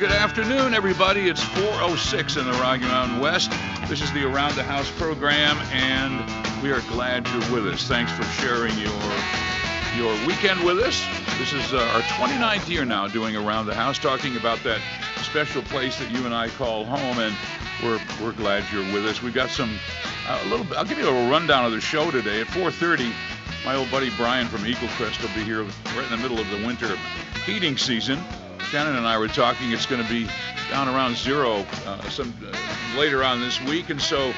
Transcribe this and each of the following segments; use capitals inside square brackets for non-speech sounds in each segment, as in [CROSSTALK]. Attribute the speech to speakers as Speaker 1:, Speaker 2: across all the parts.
Speaker 1: Good afternoon, everybody. It's 4.06 in the Rocky Mountain West. This is the Around the House program, and we are glad you're with us. Thanks for sharing your your weekend with us. This is uh, our 29th year now doing Around the House, talking about that special place that you and I call home, and we're, we're glad you're with us. We've got some, uh, a little I'll give you a little rundown of the show today. At 4.30, my old buddy Brian from Eagle Crest will be here right in the middle of the winter heating season. Shannon and I were talking. It's going to be down around zero uh, some uh, later on this week, and so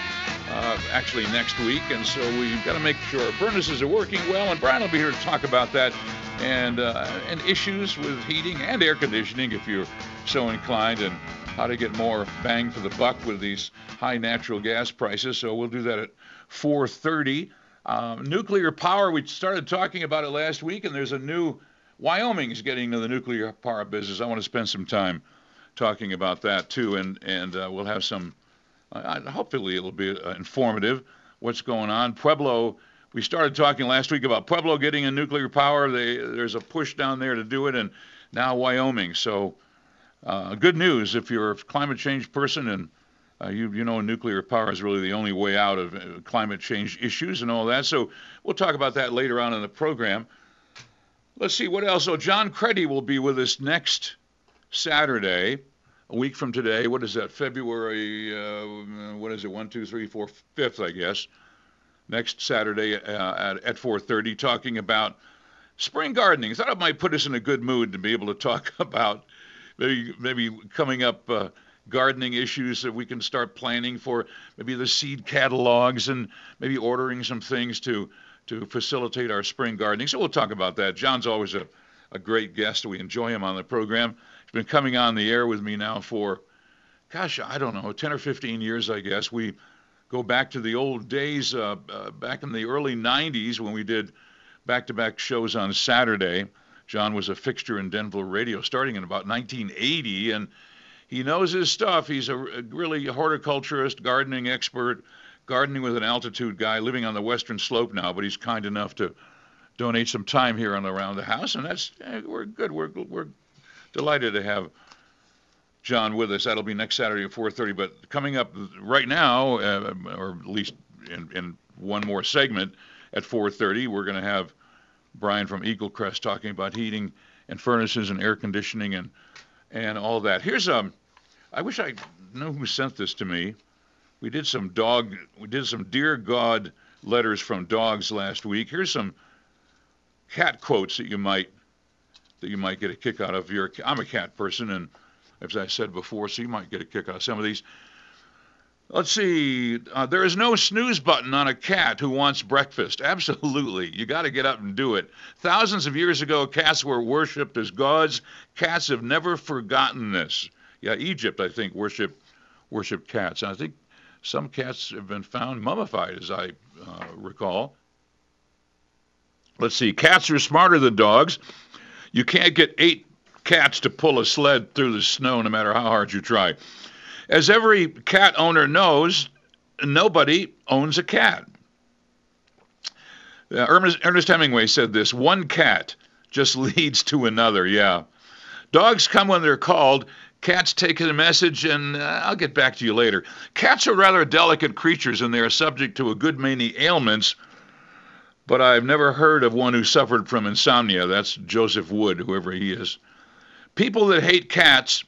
Speaker 1: uh, actually next week, and so we've got to make sure our furnaces are working well. And Brian will be here to talk about that and uh, and issues with heating and air conditioning, if you're so inclined, and how to get more bang for the buck with these high natural gas prices. So we'll do that at 4:30. Um, nuclear power. We started talking about it last week, and there's a new Wyoming is getting into the nuclear power business. I want to spend some time talking about that too, and and uh, we'll have some. Uh, hopefully, it'll be uh, informative. What's going on? Pueblo. We started talking last week about Pueblo getting in nuclear power. They, there's a push down there to do it, and now Wyoming. So, uh, good news if you're a climate change person and uh, you, you know nuclear power is really the only way out of uh, climate change issues and all that. So we'll talk about that later on in the program. Let's see what else. So John Cretti will be with us next Saturday, a week from today. What is that? February? Uh, what is it? One, two, three, four, fifth, I guess. Next Saturday uh, at at 4:30, talking about spring gardening. I thought it might put us in a good mood to be able to talk [LAUGHS] about maybe maybe coming up. Uh, gardening issues that we can start planning for maybe the seed catalogs and maybe ordering some things to to facilitate our spring gardening. So we'll talk about that. John's always a, a great guest. We enjoy him on the program. He's been coming on the air with me now for, gosh, I don't know, 10 or 15 years, I guess. We go back to the old days, uh, uh, back in the early 90s when we did back to back shows on Saturday. John was a fixture in Denver radio starting in about 1980, and he knows his stuff. He's a, a really horticulturist, gardening expert gardening with an altitude guy living on the western slope now, but he's kind enough to donate some time here on around the house, and that's eh, we're good. We're we're delighted to have John with us. That'll be next Saturday at 4:30. But coming up right now, uh, or at least in, in one more segment at 4:30, we're going to have Brian from Eagle Crest talking about heating and furnaces and air conditioning and and all that. Here's um, I wish I knew who sent this to me we did some dog we did some dear god letters from dogs last week. Here's some cat quotes that you might that you might get a kick out of. I'm a cat person and as i said before so you might get a kick out of some of these. Let's see uh, there is no snooze button on a cat who wants breakfast. [LAUGHS] Absolutely. You got to get up and do it. Thousands of years ago cats were worshipped as gods. Cats have never forgotten this. Yeah egypt i think worshipped worship cats. And i think some cats have been found mummified, as I uh, recall. Let's see, cats are smarter than dogs. You can't get eight cats to pull a sled through the snow no matter how hard you try. As every cat owner knows, nobody owns a cat. Uh, Ernest, Ernest Hemingway said this one cat just [LAUGHS] leads to another, yeah. Dogs come when they're called, Cats take the message, and uh, I'll get back to you later. Cats are rather delicate creatures, and they are subject to a good many ailments, but I've never heard of one who suffered from insomnia. That's Joseph Wood, whoever he is. People that hate cats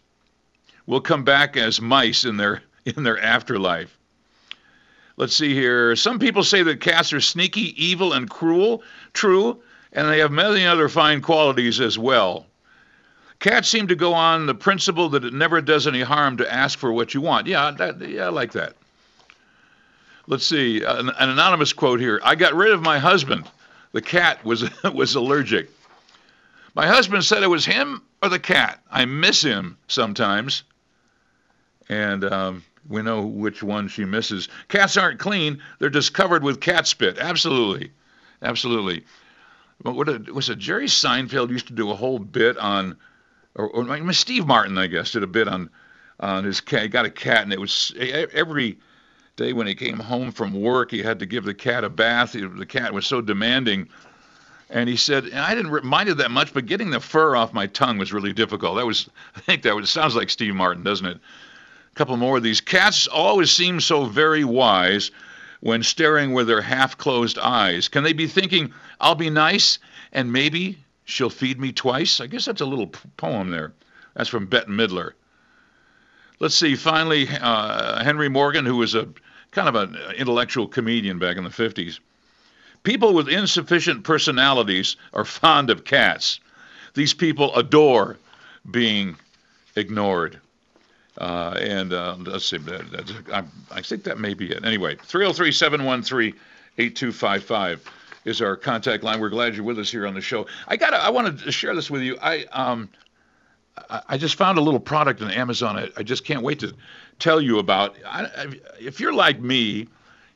Speaker 1: will come back as mice in their [LAUGHS] in their afterlife. Let's see here. Some people say that cats are sneaky, evil, and cruel. True, and they have many other fine qualities as well. Cats seem to go on the principle that it never does any harm to ask for what you want. Yeah, that, yeah, I like that. Let's see, an, an anonymous quote here. I got rid of my husband. The cat was [LAUGHS] was allergic. My husband said it was him or the cat. I miss him sometimes. And um, we know which one she misses. Cats aren't clean. They're just covered with cat spit. Absolutely. Absolutely. What was it? Jerry Seinfeld used to do a whole bit on, or, or Steve Martin, I guess, did a bit on on his cat. He got a cat, and it was every day when he came home from work, he had to give the cat a bath. The cat was so demanding. And he said, and I didn't mind it that much, but getting the fur off my tongue was really difficult. That was, [LAUGHS] I think that was, sounds like Steve Martin, doesn't it? A couple more of these. Cats always seem so very wise when staring with their half closed eyes. Can they be thinking, I'll be nice and maybe she'll feed me twice? I guess that's a little poem there. That's from Bette Midler. Let's see, finally, uh, Henry Morgan, who was a kind of an intellectual comedian back in the 50s. People with insufficient personalities are fond of cats. These people adore being ignored. Uh, and uh, let's see, that, I, I, think that may be it. Anyway, 303 713 8255 is our contact line. We're glad you're with us here on the show. I got I wanted to share this with you. I um I just found a little product on Amazon. I, I just can't wait to tell you about. I, if you're like me,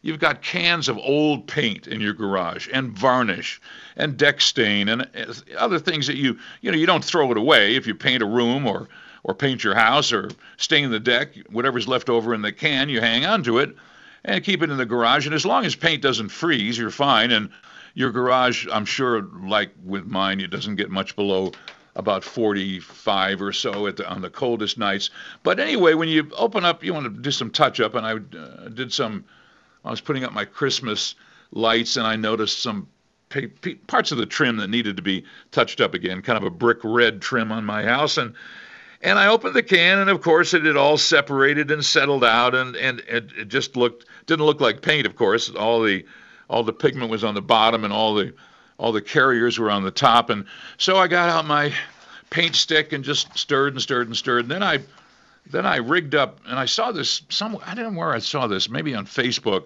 Speaker 1: you've got cans of old paint in your garage and varnish and deck stain and uh, other things that you you know you don't throw it away if you paint a room or or paint your house or stain the deck. Whatever's left over in the can, you hang on to it and keep it in the garage. And as long as paint doesn't freeze, you're fine. And your garage, I'm sure, like with mine, it doesn't get much below about 45 or so the, on the coldest nights. But anyway, when you open up, you want to do some touch up, and I uh, did some. I was putting up my Christmas lights, and I noticed some parts of the trim that needed to be touched up again, kind of a brick red trim on my house, and and I opened the can, and of course it had all separated and settled out, and and it, it just looked didn't look like paint. Of course, all the all the pigment was on the bottom, and all the all the carriers were on the top. And so I got out my paint stick and just stirred and stirred and stirred. And then I then I rigged up and I saw this some I don't know where I saw this, maybe on Facebook.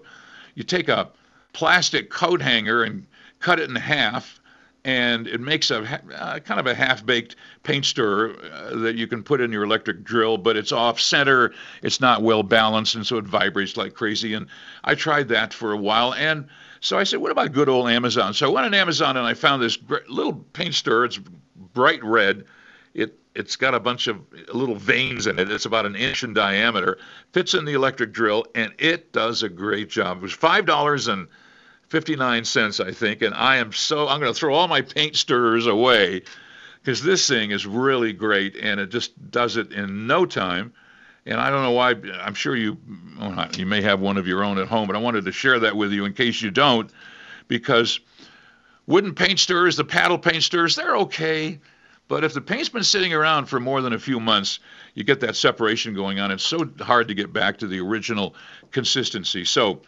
Speaker 1: You take a plastic coat hanger and cut it in half and it makes a uh, kind of a half-baked paint stirrer uh, that you can put in your electric drill, but it's off center, it's not well balanced, and so it vibrates like crazy. And I tried that for a while, and so I said, what about good old Amazon? So I went on Amazon and I found this little paint stirrer. It's bright red. It it's got a bunch of little veins in it. It's about an inch in diameter. Fits in the electric drill, and it does a great job. It was five dollars and 59 cents, I think, and I am so I'm going to throw all my paint stirrers away because this thing is really great and it just does it in no time. And I don't know why. I'm sure you you may have one of your own at home, but I wanted to share that with you in case you don't, because wooden paint stirrers, the paddle paint stirrers, they're okay. But if the paint's been sitting around for more than a few months, you get that separation going on. It's so hard to get back to the original consistency. So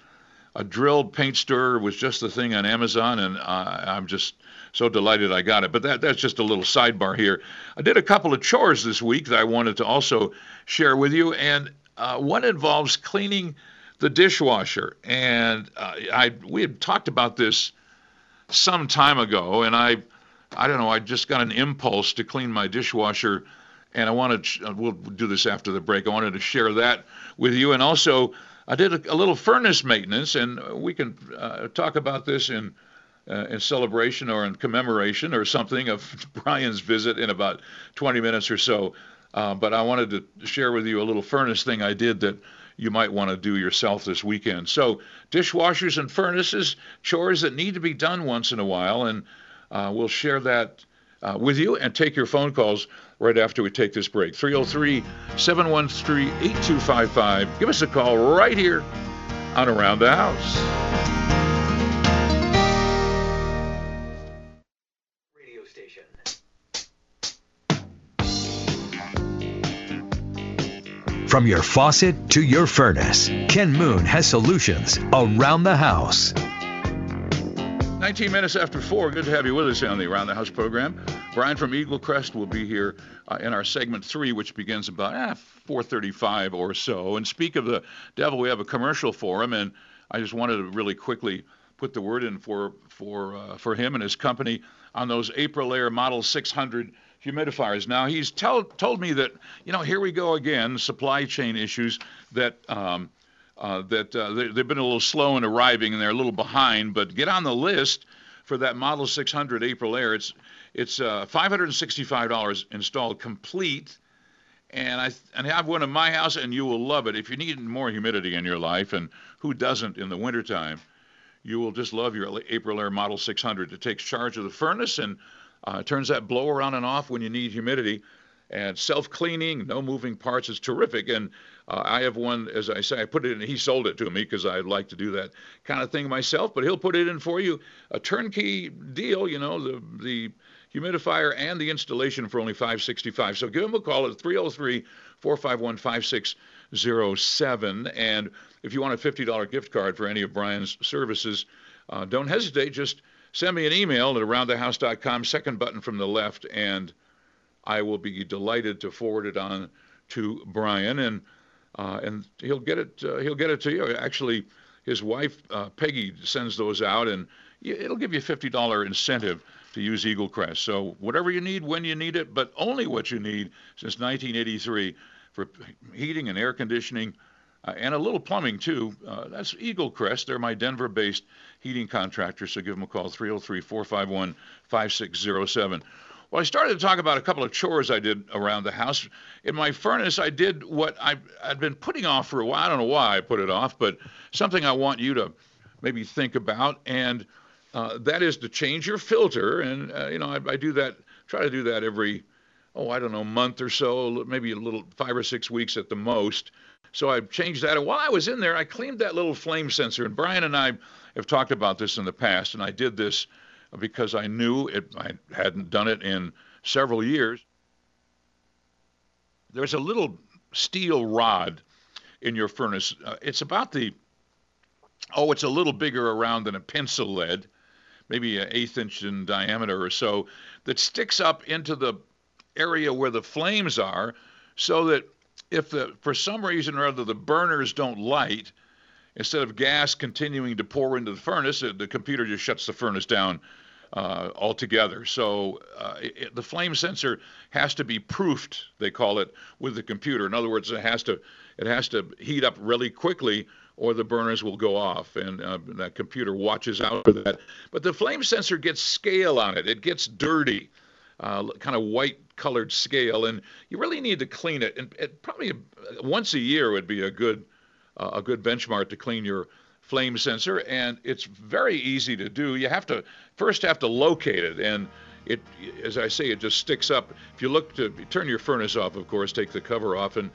Speaker 1: a drilled paint stirrer was just the thing on Amazon, and uh, I'm just so delighted I got it. But that, that's just a little sidebar here. I did a couple of chores this week that I wanted to also share with you, and uh, one involves cleaning the dishwasher. And uh, I we had talked about this some time ago, and I I don't know I just got an impulse to clean my dishwasher, and I wanted to, we'll do this after the break. I wanted to share that with you, and also I did a, a little furnace maintenance, and we can uh, talk about this in uh, in celebration or in commemoration or something of [LAUGHS] Brian's visit in about 20 minutes or so. Uh, but I wanted to share with you a little furnace thing I did that you might want to do yourself this weekend. So, dishwashers and furnaces, chores that need to be done once in a while, and uh, we'll share that uh, with you and take your phone calls right after we take this break. 303 713 8255. Give us a call right here on Around the House.
Speaker 2: From your faucet to your furnace, Ken Moon has solutions around the house.
Speaker 1: 19 minutes after 4. Good to have you with us on the Around the House program. Brian from Eagle Crest will be here uh, in our segment 3, which begins about eh, 4.35 or so. And speak of the devil, we have a commercial for him, and I just wanted to really quickly put the word in for, for, uh, for him and his company on those April Aprilaire Model 600 humidifiers. Now, he's tell, told me that, you know, here we go again, supply chain issues that... Um, uh, that uh, they, have been a little slow in arriving and they're a little behind. But get on the list for that Model 600 Aprilaire. It's it's uh, $565 installed complete. And I and have one in my house, and you will love it. If you need more humidity in your life, and who doesn't in the wintertime, you will just love your Aprilaire Model 600. It takes charge of the furnace and uh, turns that blower on and off when you need humidity and self-cleaning, no moving parts. is terrific. And uh, I have one, as I say, I put it in. He sold it to me because I'd like to do that kind of thing myself. But he'll put it in for you, a turnkey deal. You know, the the humidifier and the installation for only 565. So give him a call at 303-451-5607. And if you want a $50 gift card for any of Brian's services, uh, don't hesitate. Just send me an email at aroundthehouse.com, second button from the left, and I will be delighted to forward it on to Brian, and uh, and he'll get it uh, he'll get it to you. Actually, his wife uh, Peggy sends those out, and it'll give you a fifty dollar incentive to use Eagle Crest. So whatever you need, when you need it, but only what you need since 1983 for heating and air conditioning. Uh, and a little plumbing too. Uh, that's Eagle Crest. They're my Denver-based heating contractor. So give them a call, 303-451-5607. Well, I started to talk about a couple of chores I did around the house. In my furnace, I did what I, I'd been putting off for a while. I don't know why I put it off, but something I want you to maybe think about, and uh, that is to change your filter. And uh, you know, I, I do that, try to do that every, oh, I don't know, month or so, maybe a little five or six weeks at the most. So I changed that. And while I was in there, I cleaned that little flame sensor. And Brian and I have talked about this in the past, and I did this because I knew it, I hadn't done it in several years. There's a little steel rod in your furnace. Uh, it's about the, oh, it's a little bigger around than a pencil lead, maybe an eighth inch in diameter or so, that sticks up into the area where the flames are so that if the, for some reason or other the burners don't light, instead of gas continuing to pour into the furnace, the computer just shuts the furnace down uh, altogether. So uh, it, the flame sensor has to be proofed, they call it, with the computer. In other words, it has to it has to heat up really quickly, or the burners will go off, and uh, that computer watches out for that. But the flame sensor gets scale on it; it gets dirty. Uh, kind of white colored scale, and you really need to clean it. And it probably once a year would be a good uh, a good benchmark to clean your flame sensor, and it's very easy to do. You have to first have to locate it, and it, as I say, it just sticks up. If you look to turn your furnace off, of course, take the cover off, and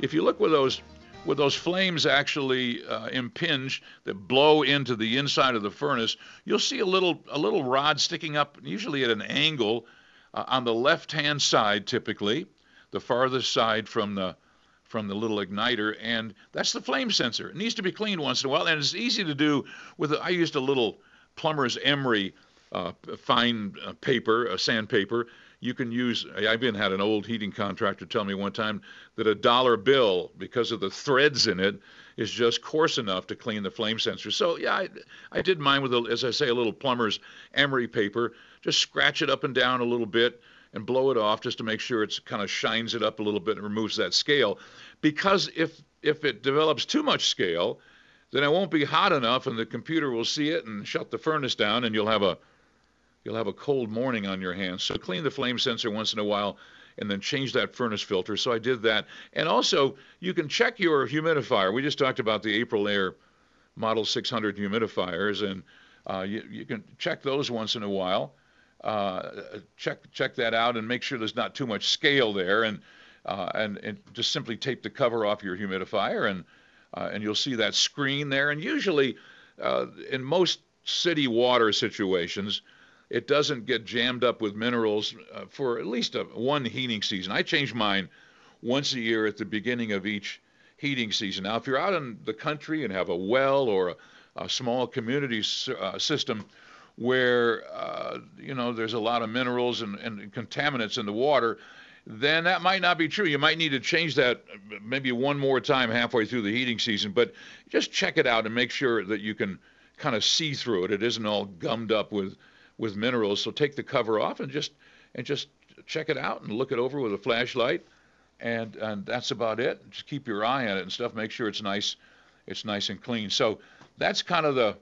Speaker 1: if you look with those with those flames actually uh, impinge that blow into the inside of the furnace, you'll see a little a little rod sticking up, usually at an angle, uh, on the left-hand side, typically, the farthest side from the from the little igniter, and that's the flame sensor. It needs to be cleaned once in a while, and it's easy to do with. I used a little plumber's emery uh, fine uh, paper, a sandpaper. You can use. I even had an old heating contractor tell me one time that a dollar bill, because of the threads in it, is just coarse enough to clean the flame sensor. So yeah, I, I did mine with, a, as I say, a little plumber's emery paper. Just scratch it up and down a little bit and blow it off just to make sure it's kind of shines it up a little bit and removes that scale. Because if if it develops too much scale, then it won't be hot enough and the computer will see it and shut the furnace down and you'll have a you'll have a cold morning on your hands. So clean the flame sensor once in a while and then change that furnace filter. So I did that. And also, you can check your humidifier. We just talked about the Aprilaire Model 600 humidifiers, and uh, you, you, can check those once in a while uh, check check that out and make sure there's not too much scale there, and uh, and, and just simply tape the cover off your humidifier, and uh, and you'll see that screen there. And usually, uh, in most city water situations, it doesn't get jammed up with minerals uh, for at least a, one heating season. I change mine once a year at the beginning of each heating season. Now, if you're out in the country and have a well or a, a small community uh, system where uh, you know there's a lot of minerals and, and contaminants in the water, then that might not be true. You might need to change that maybe one more time halfway through the heating season, but just check it out and make sure that you can kind of see through it. It isn't all gummed up with with minerals. So take the cover off and just and just check it out and look it over with a flashlight, and and that's about it. Just keep your eye on it and stuff. Make sure it's nice, it's nice and clean. So that's kind of the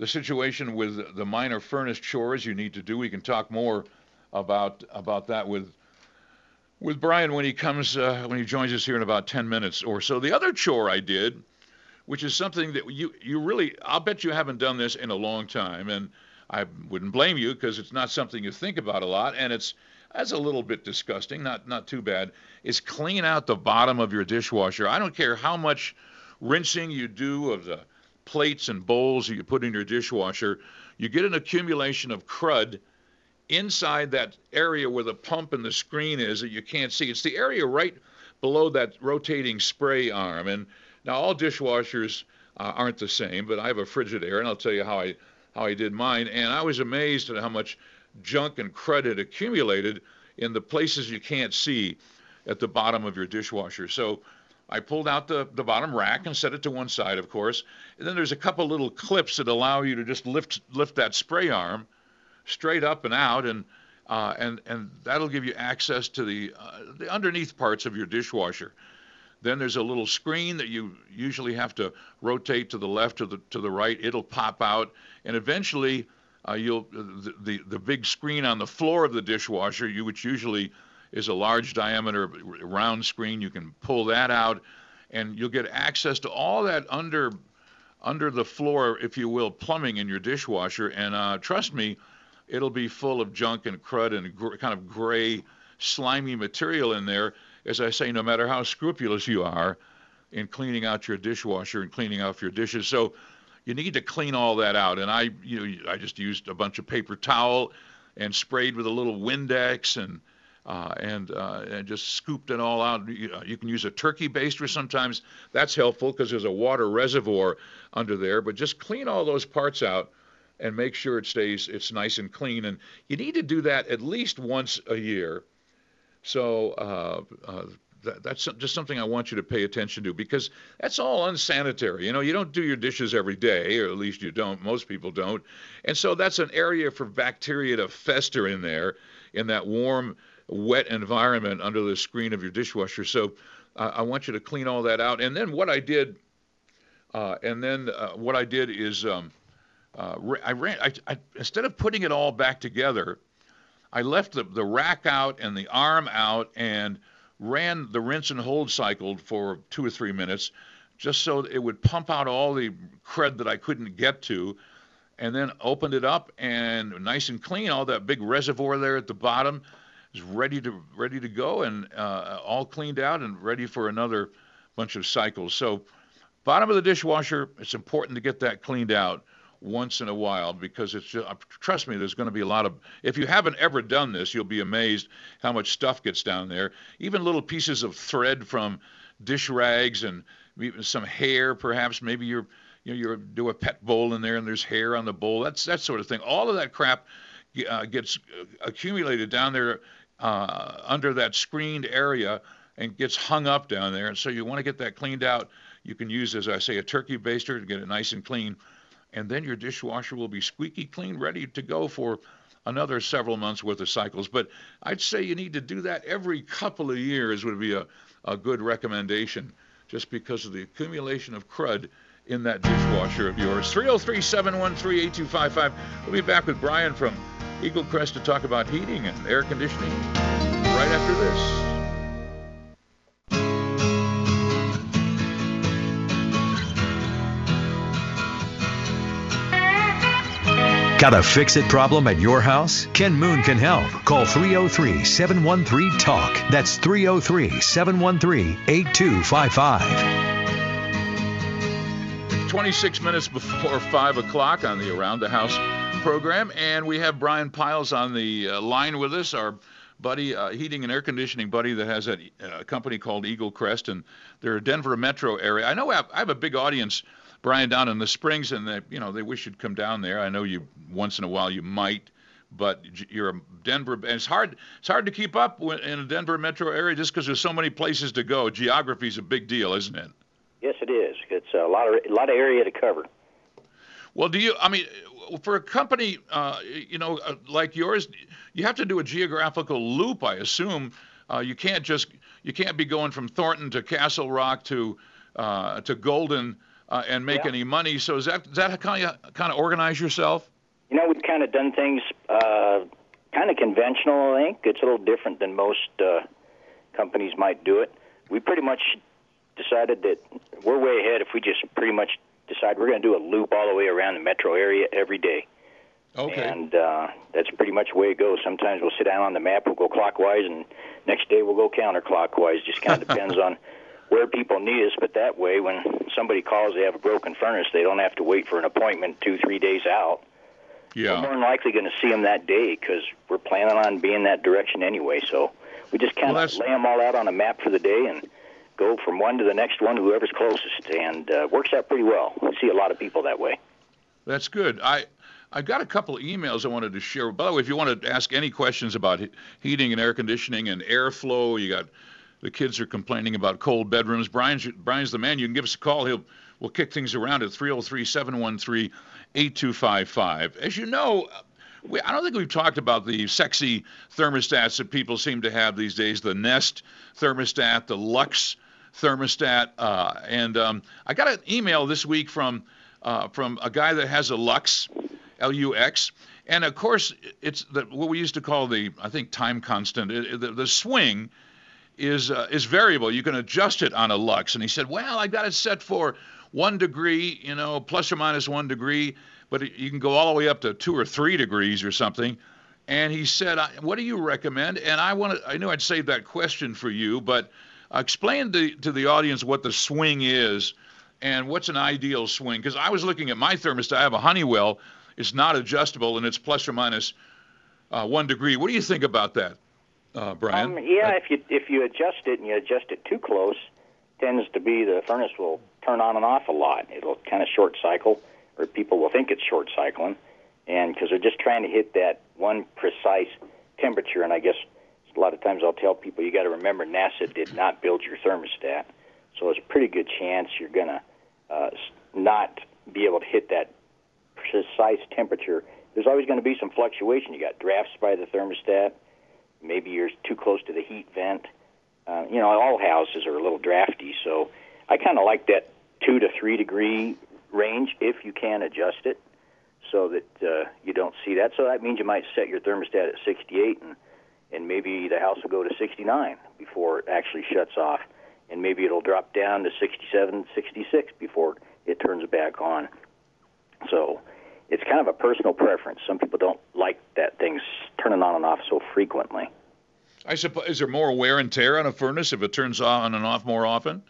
Speaker 1: the situation with the minor furnace chores you need to do. We can talk more about about that with with Brian when he comes uh, when he joins us here in about 10 minutes or so. The other chore I did, which is something that you you really I'll bet you haven't done this in a long time, and I wouldn't blame you because it's not something you think about a lot, and it's that's a little bit disgusting, not not too bad. Is clean out the bottom of your dishwasher. I don't care how much rinsing you do of the plates and bowls that you put in your dishwasher, you get an accumulation of crud inside that area where the pump and the screen is that you can't see. It's the area right below that rotating spray arm. And now all dishwashers uh, aren't the same, but I have a Frigidaire, and I'll tell you how I how I did mine. And I was amazed at how much junk and crud had accumulated in the places you can't see at the bottom of your dishwasher. So I pulled out the, the bottom rack and set it to one side, of course. And then there's a couple little clips that allow you to just lift lift that spray arm straight up and out, and uh, and and that'll give you access to the uh, the underneath parts of your dishwasher. Then there's a little screen that you usually have to rotate to the left or the to the right. It'll pop out, and eventually uh, you'll the, the the big screen on the floor of the dishwasher, you which usually is a large diameter round screen. You can pull that out, and you'll get access to all that under under the floor, if you will, plumbing in your dishwasher. And uh, trust me, it'll be full of junk and crud and gr- kind of gray, slimy material in there. As I say, no matter how scrupulous you are in cleaning out your dishwasher and cleaning off your dishes, so you need to clean all that out. And I, you know, I just used a bunch of paper towel and sprayed with a little Windex and uh, and uh, and just scooped it all out. You, uh, you, can use a turkey baster sometimes. That's helpful because there's a water reservoir under there. But just clean all those parts out and make sure it stays it's nice and clean. And you need to do that at least once a year. So uh, uh, that, that's just something I want you to pay attention to because that's all unsanitary. You know, you don't do your dishes every day, or at least you don't. Most people don't. And so that's an area for bacteria to fester in there, in that warm, wet environment under the screen of your dishwasher. So uh, I want you to clean all that out. And then what I did, uh, and then uh, what I did is. Um, uh, I ran I, I, instead of putting it all back together, I left the, the rack out and the arm out and ran the rinse and hold cycle for two or three minutes, just so it would pump out all the crud that I couldn't get to, and then opened it up and nice and clean. All that big reservoir there at the bottom is ready to ready to go and uh, all cleaned out and ready for another bunch of cycles. So, bottom of the dishwasher, it's important to get that cleaned out once in a while because it's just, uh, trust me, there's going to be a lot of, if you haven't ever done this, you'll be amazed how much stuff gets down there. Even little pieces of thread from dish rags and even some hair, perhaps. Maybe you're, you know, you do a pet bowl in there and there's hair on the bowl. That's that sort of thing. All of that crap uh, gets accumulated down there uh, under that screened area and gets hung up down there. And so you want to get that cleaned out. You can use, as I say, a turkey baster to get it nice and clean and then your dishwasher will be squeaky clean, ready to go for another several months worth of cycles. But I'd say you need to do that every couple of years would be a, a good recommendation just because of the accumulation of crud in that dishwasher of yours. 303 713 8255. We'll be back with Brian from Eagle Crest to talk about heating and air conditioning right after this.
Speaker 2: Got a fix it problem at your house? Ken Moon can help. Call 303 713 TALK. That's 303 713 8255.
Speaker 1: 26 minutes before 5 o'clock on the Around the House program, and we have Brian Piles on the uh, line with us, our buddy, uh, heating and air conditioning buddy that has a, a company called Eagle Crest, and they're a Denver metro area. I know I have, I have a big audience, Brian, down in the Springs, and they, you know, they wish you'd come down there. I know you once in a while you might, but you're a Denver, and it's hard. It's hard to keep up in a Denver metro area just because there's so many places to go. Geography is a big deal, isn't it?
Speaker 3: Yes, it is. It's a lot of a lot of area to cover.
Speaker 1: Well, do you? I mean, for a company, uh, you know, uh, like yours, you have to do a geographical loop. I assume uh, you can't just you can't be going from Thornton to Castle Rock to uh, to Golden uh, and make
Speaker 3: Yeah.
Speaker 1: any money. So is that is that kind of kind of organize yourself?
Speaker 3: You know, we've kind of done things uh, kind of conventional. I think it's a little different than most uh, companies might do it. We pretty much decided that we're way ahead if we just pretty much decide we're going to do a loop all the way around the metro area every day.
Speaker 1: Okay.
Speaker 3: And uh, that's pretty much the way it goes. Sometimes we'll sit down on the map, we'll go clockwise, and next day we'll go counterclockwise. Just kind of [LAUGHS] depends on where people need us. But that way, when somebody calls, they have a broken furnace, they don't have to wait for an appointment two, three days out. Yeah. We're more than likely going to see them that day because we're planning on being that direction anyway. So we just kind
Speaker 1: Well,
Speaker 3: of lay them all out on a map for the day and go from one to the next one, whoever's closest, and uh, works out pretty well. We see a lot of people that way.
Speaker 1: That's good. I I got a couple of emails I wanted to share. By the way, if you want to ask any questions about he- heating and air conditioning and airflow, you got the kids are complaining about cold bedrooms. Brian's Brian's the man. You can give us a call. He'll we'll kick things around at 303-713-8255. As you know, we, I don't think we've talked about the sexy thermostats that people seem to have these days. The Nest thermostat, the Lux thermostat, uh, and um, I got an email this week from uh, from a guy that has a Lux, L-U-X, and of course it's the, what we used to call the I think time constant. It, it- the, the swing is uh, is variable. You can adjust it on a Lux. And he said, well, I got it set for one degree, you know, plus or minus one degree, but it, you can go all the way up to two or three degrees or something. And he said, what do you recommend? And I wanted—I knew I'd save that question for you, but uh, explain to, to the audience what the swing is and what's an ideal swing. Because I was looking at my thermostat. I have a Honeywell. It's not adjustable and it's plus or minus uh, one degree. What do you think about that, uh, Brian?
Speaker 3: Um, yeah, if you if you adjust it and you adjust it too close, tends to be the furnace will turn on and off a lot. It'll kind of short cycle, or people will think it's short cycling, and because they're just trying to hit that one precise temperature. And I guess a lot of times I'll tell people you got to remember NASA did not build your thermostat, so it's a pretty good chance you're gonna uh, not be able to hit that precise temperature. There's always going to be some fluctuation. You got drafts by the thermostat maybe you're too close to the heat vent. Uh, you know, all houses are a little drafty, so I kind of like that two to three degree range if you can adjust it, so that uh, you don't see that. So that means you might set your thermostat at 68, and and maybe the house will go to 69 before it actually shuts off, and maybe it'll drop down to 67, 66 before it turns back on. So it's kind of a personal preference. Some people don't like that thing's turning on and off so frequently.
Speaker 1: I suppose is there more wear and tear on a furnace if it turns on and off more often?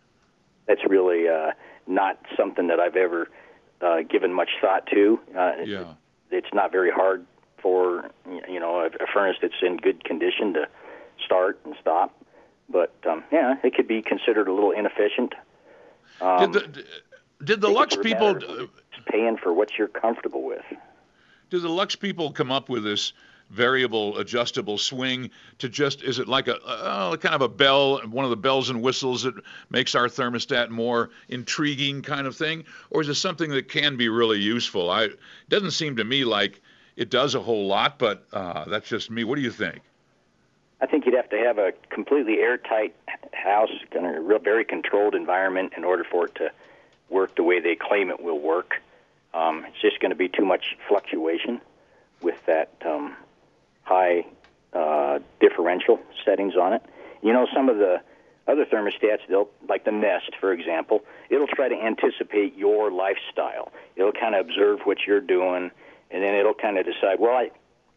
Speaker 3: That's really uh, not something that I've ever uh, given much thought to. Uh,
Speaker 1: Yeah.
Speaker 3: It's not very hard for you know a, a furnace that's in good condition to start and stop. But um, yeah, it could be considered a little inefficient. Um,
Speaker 1: did the did the Lux people
Speaker 3: just paying for what you're comfortable with.
Speaker 1: did the Lux people come up with this variable adjustable swing to just is it like a uh, kind of a bell one of the bells and whistles that makes our thermostat more intriguing kind of thing or is it something that can be really useful i it doesn't seem to me like it does a whole lot but uh, that's just me what do you think
Speaker 3: I think you'd have to have a completely airtight house, in a real very controlled environment, in order for it to work the way they claim it will work. Um, it's just going to be too much fluctuation with that um, high uh, differential settings on it. You know, some of the other thermostats, they'll like the Nest, for example, it'll try to anticipate your lifestyle. It'll kind of observe what you're doing, and then it'll kind of decide, well, I,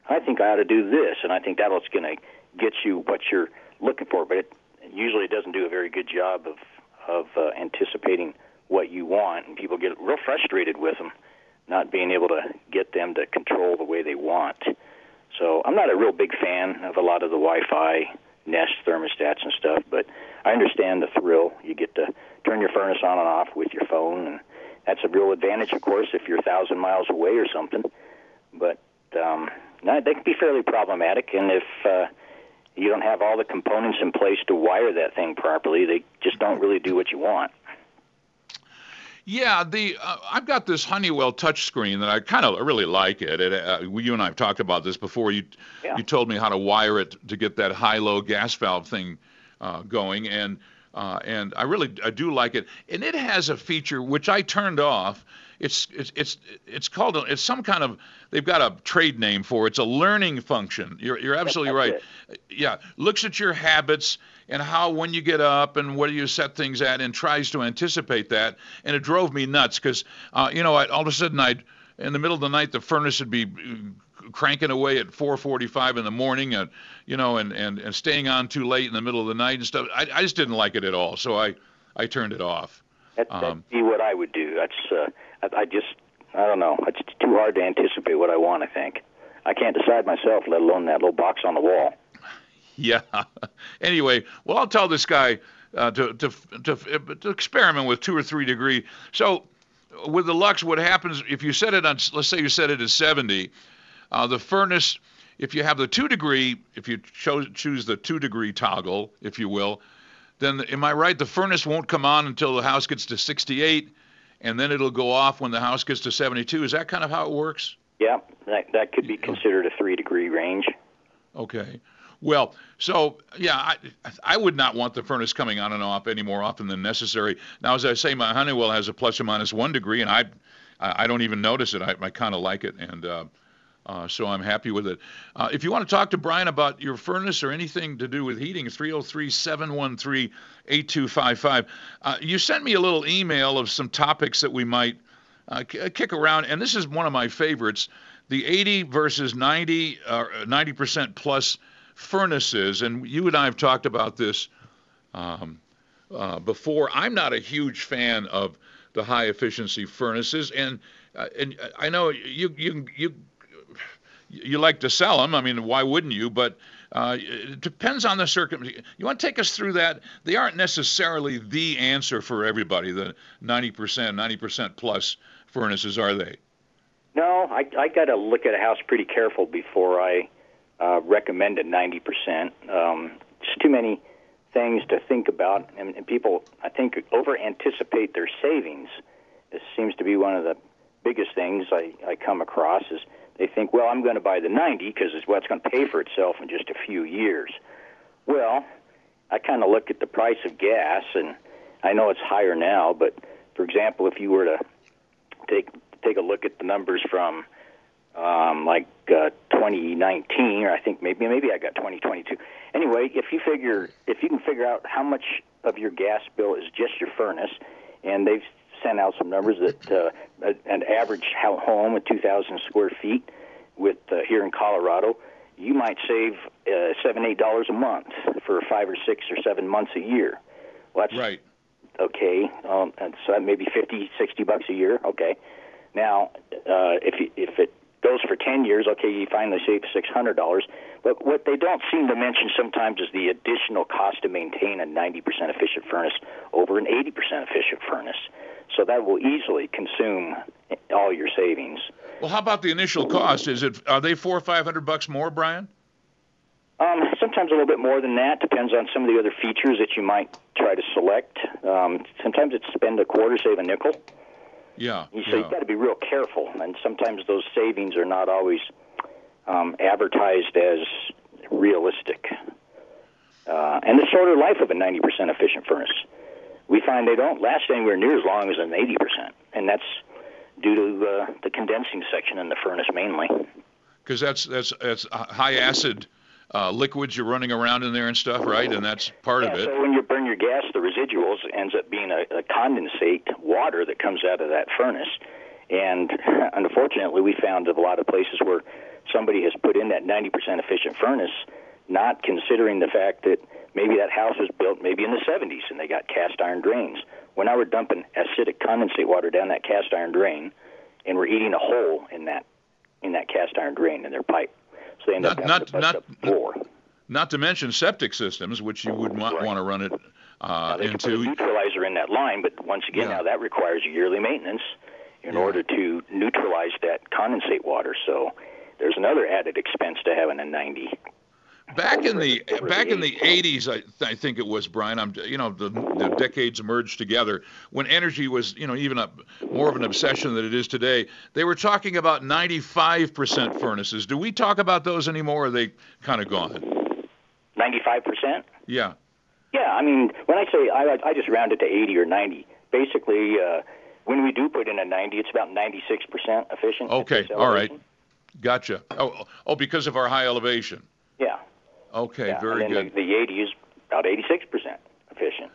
Speaker 3: I think I ought to do this, and I think that's going to get you what you're looking for. But it usually doesn't do a very good job of of uh, anticipating what you want, and people get real frustrated with them, not being able to get them to control the way they want. So I'm not a real big fan of a lot of the Wi-Fi Nest thermostats and stuff, but I understand the thrill. You get to turn your furnace on and off with your phone, and that's a real advantage, of course, if you're a thousand miles away or something. But um, no, they can be fairly problematic, and if uh, you don't have all the components in place to wire that thing properly, they just don't really do what you want.
Speaker 1: Yeah, the uh, I've got this Honeywell touchscreen that I kind of really like it. it uh, you and I have talked about this before. You
Speaker 3: Yeah.
Speaker 1: you told me how to wire it to get that high-low gas valve thing uh, going, and uh, and I really I do like it. And it has a feature which I turned off. It's it's it's it's called a, it's some kind of they've got a trade name for it. It's a learning function. You're you're absolutely right.
Speaker 3: That's
Speaker 1: Yeah, looks at your habits and how when you get up and what do you set things at and tries to anticipate that. And it drove me nuts because uh, you know I, all of a sudden I'd in the middle of the night the furnace would be uh, cranking away at 4:45 in the morning and you know and, and and staying on too late in the middle of the night and stuff. I, I just didn't like it at all, so I I turned it off.
Speaker 3: That, that'd
Speaker 1: Um,
Speaker 3: be what I would do. That's uh, I, I just I don't know. It's too hard to anticipate what I want. I think I can't decide myself, let alone that little box on the wall. [LAUGHS]
Speaker 1: Yeah. anyway, well, I'll tell this guy uh, to, to to to experiment with two or three degree. So with the Lux, what happens if you set it on? Let's say you set it at 70. Uh, the furnace, if you have the two degree, if you cho- choose the two degree toggle, if you will, then am I right? The furnace won't come on until the house gets to 68, and then it'll go off when the house gets to 72. Is that kind of how it works?
Speaker 3: Yeah, that that could be considered a three degree range.
Speaker 1: Okay. Well, so yeah, I I would not want the furnace coming on and off any more often than necessary. Now, as I say, my Honeywell has a plus or minus one degree, and I I don't even notice it. I, I kind of like it, and uh, uh, so I'm happy with it. Uh, if you want to talk to Brian about your furnace or anything to do with heating, 303-713-8255. Uh, you sent me a little email of some topics that we might uh, k- kick around, and this is one of my favorites: the 80 versus 90, uh, 90% plus furnaces. And you and I have talked about this um, uh, before. I'm not a huge fan of the high efficiency furnaces, and uh, and I know you you you you like to sell them. I mean, why wouldn't you? But uh, it depends on the circumstance. You want to take us through that? They aren't necessarily the answer for everybody. The 90%, 90% plus furnaces, are they?
Speaker 3: No, I I got to look at a house pretty careful before I uh, recommend a ninety percent. Um, just too many things to think about, and, and people I think over anticipate their savings. This seems to be one of the biggest things I, I come across is they think, well, I'm going to buy the 90 because it's what's going to pay for itself in just a few years. Well, I kind of look at the price of gas, and I know it's higher now, but for example, if you were to take take a look at the numbers from um, like uh, 2019, or I think maybe maybe I got 2022. Anyway, if you figure if you can figure out how much of your gas bill is just your furnace, and they've sent out some numbers that uh, an average home with 2,000 square feet with uh, here in Colorado, you might save uh, seven eight dollars a month for five or six or seven months a year. Well, that's
Speaker 1: Right.
Speaker 3: okay. Um, and so that maybe fifty, sixty bucks a year. Okay. Now, uh, if you, if it goes for ten years, okay, you finally save six hundred dollars. But what they don't seem to mention sometimes is the additional cost to maintain a ninety percent efficient furnace over an eighty percent efficient furnace. So that will easily consume all your savings.
Speaker 1: Well, how about the initial cost? Is it are they four or five hundred bucks more, Brian?
Speaker 3: Um, sometimes a little bit more than that. Depends on some of the other features that you might try to select. Um, sometimes it's spend a quarter, save a nickel.
Speaker 1: Yeah.
Speaker 3: So
Speaker 1: yeah.
Speaker 3: you've got to be real careful, and sometimes those savings are not always um, advertised as realistic. Uh, and the shorter life of a 90% efficient furnace, we find they don't last anywhere near as long as an 80%, and that's due to uh, the condensing section in the furnace mainly.
Speaker 1: because that's that's that's high acid uh, liquids you're running around in there and stuff, right? And that's part
Speaker 3: Yeah,
Speaker 1: of it.
Speaker 3: so when you burn your gas, the residuals ends up being a, a condensate water that comes out of that furnace. And [LAUGHS] unfortunately, we found of a lot of places where somebody has put in that 90% efficient furnace, not considering the fact that maybe that house was built maybe in the 70s and they got cast iron drains. When I were dumping acidic condensate water down that cast iron drain, and we're eating a hole in that in that cast iron drain in their pipe. So
Speaker 1: Not- not-
Speaker 3: to
Speaker 1: not-. Not to mention septic systems, which you would want,
Speaker 3: Right.
Speaker 1: want to run it uh,
Speaker 3: Now, they can put a
Speaker 1: into.
Speaker 3: neutralizer in that line, but once again,
Speaker 1: Yeah.
Speaker 3: now that requires yearly maintenance in
Speaker 1: Yeah.
Speaker 3: order to neutralize that condensate water. So there's another added expense to having a 90.
Speaker 1: Back in the back in the
Speaker 3: 80s.
Speaker 1: 80s, I, I think it was Brian. I'm you know the, the decades merged together when energy was you know even a, more of an obsession than it is today. They were talking about 95% furnaces. Do we talk about those anymore? Or are they kind of gone?
Speaker 3: 95%?
Speaker 1: Yeah.
Speaker 3: Yeah, I mean, when I say I, I just round it to 80 or 90. Basically, uh, when we do put in a 90, it's about 96% efficient.
Speaker 1: Okay. All right. Gotcha. Oh, oh, because of our high elevation.
Speaker 3: Yeah.
Speaker 1: Okay.
Speaker 3: yeah.
Speaker 1: Very
Speaker 3: and then
Speaker 1: good.
Speaker 3: The, the 80 is about 86% efficient.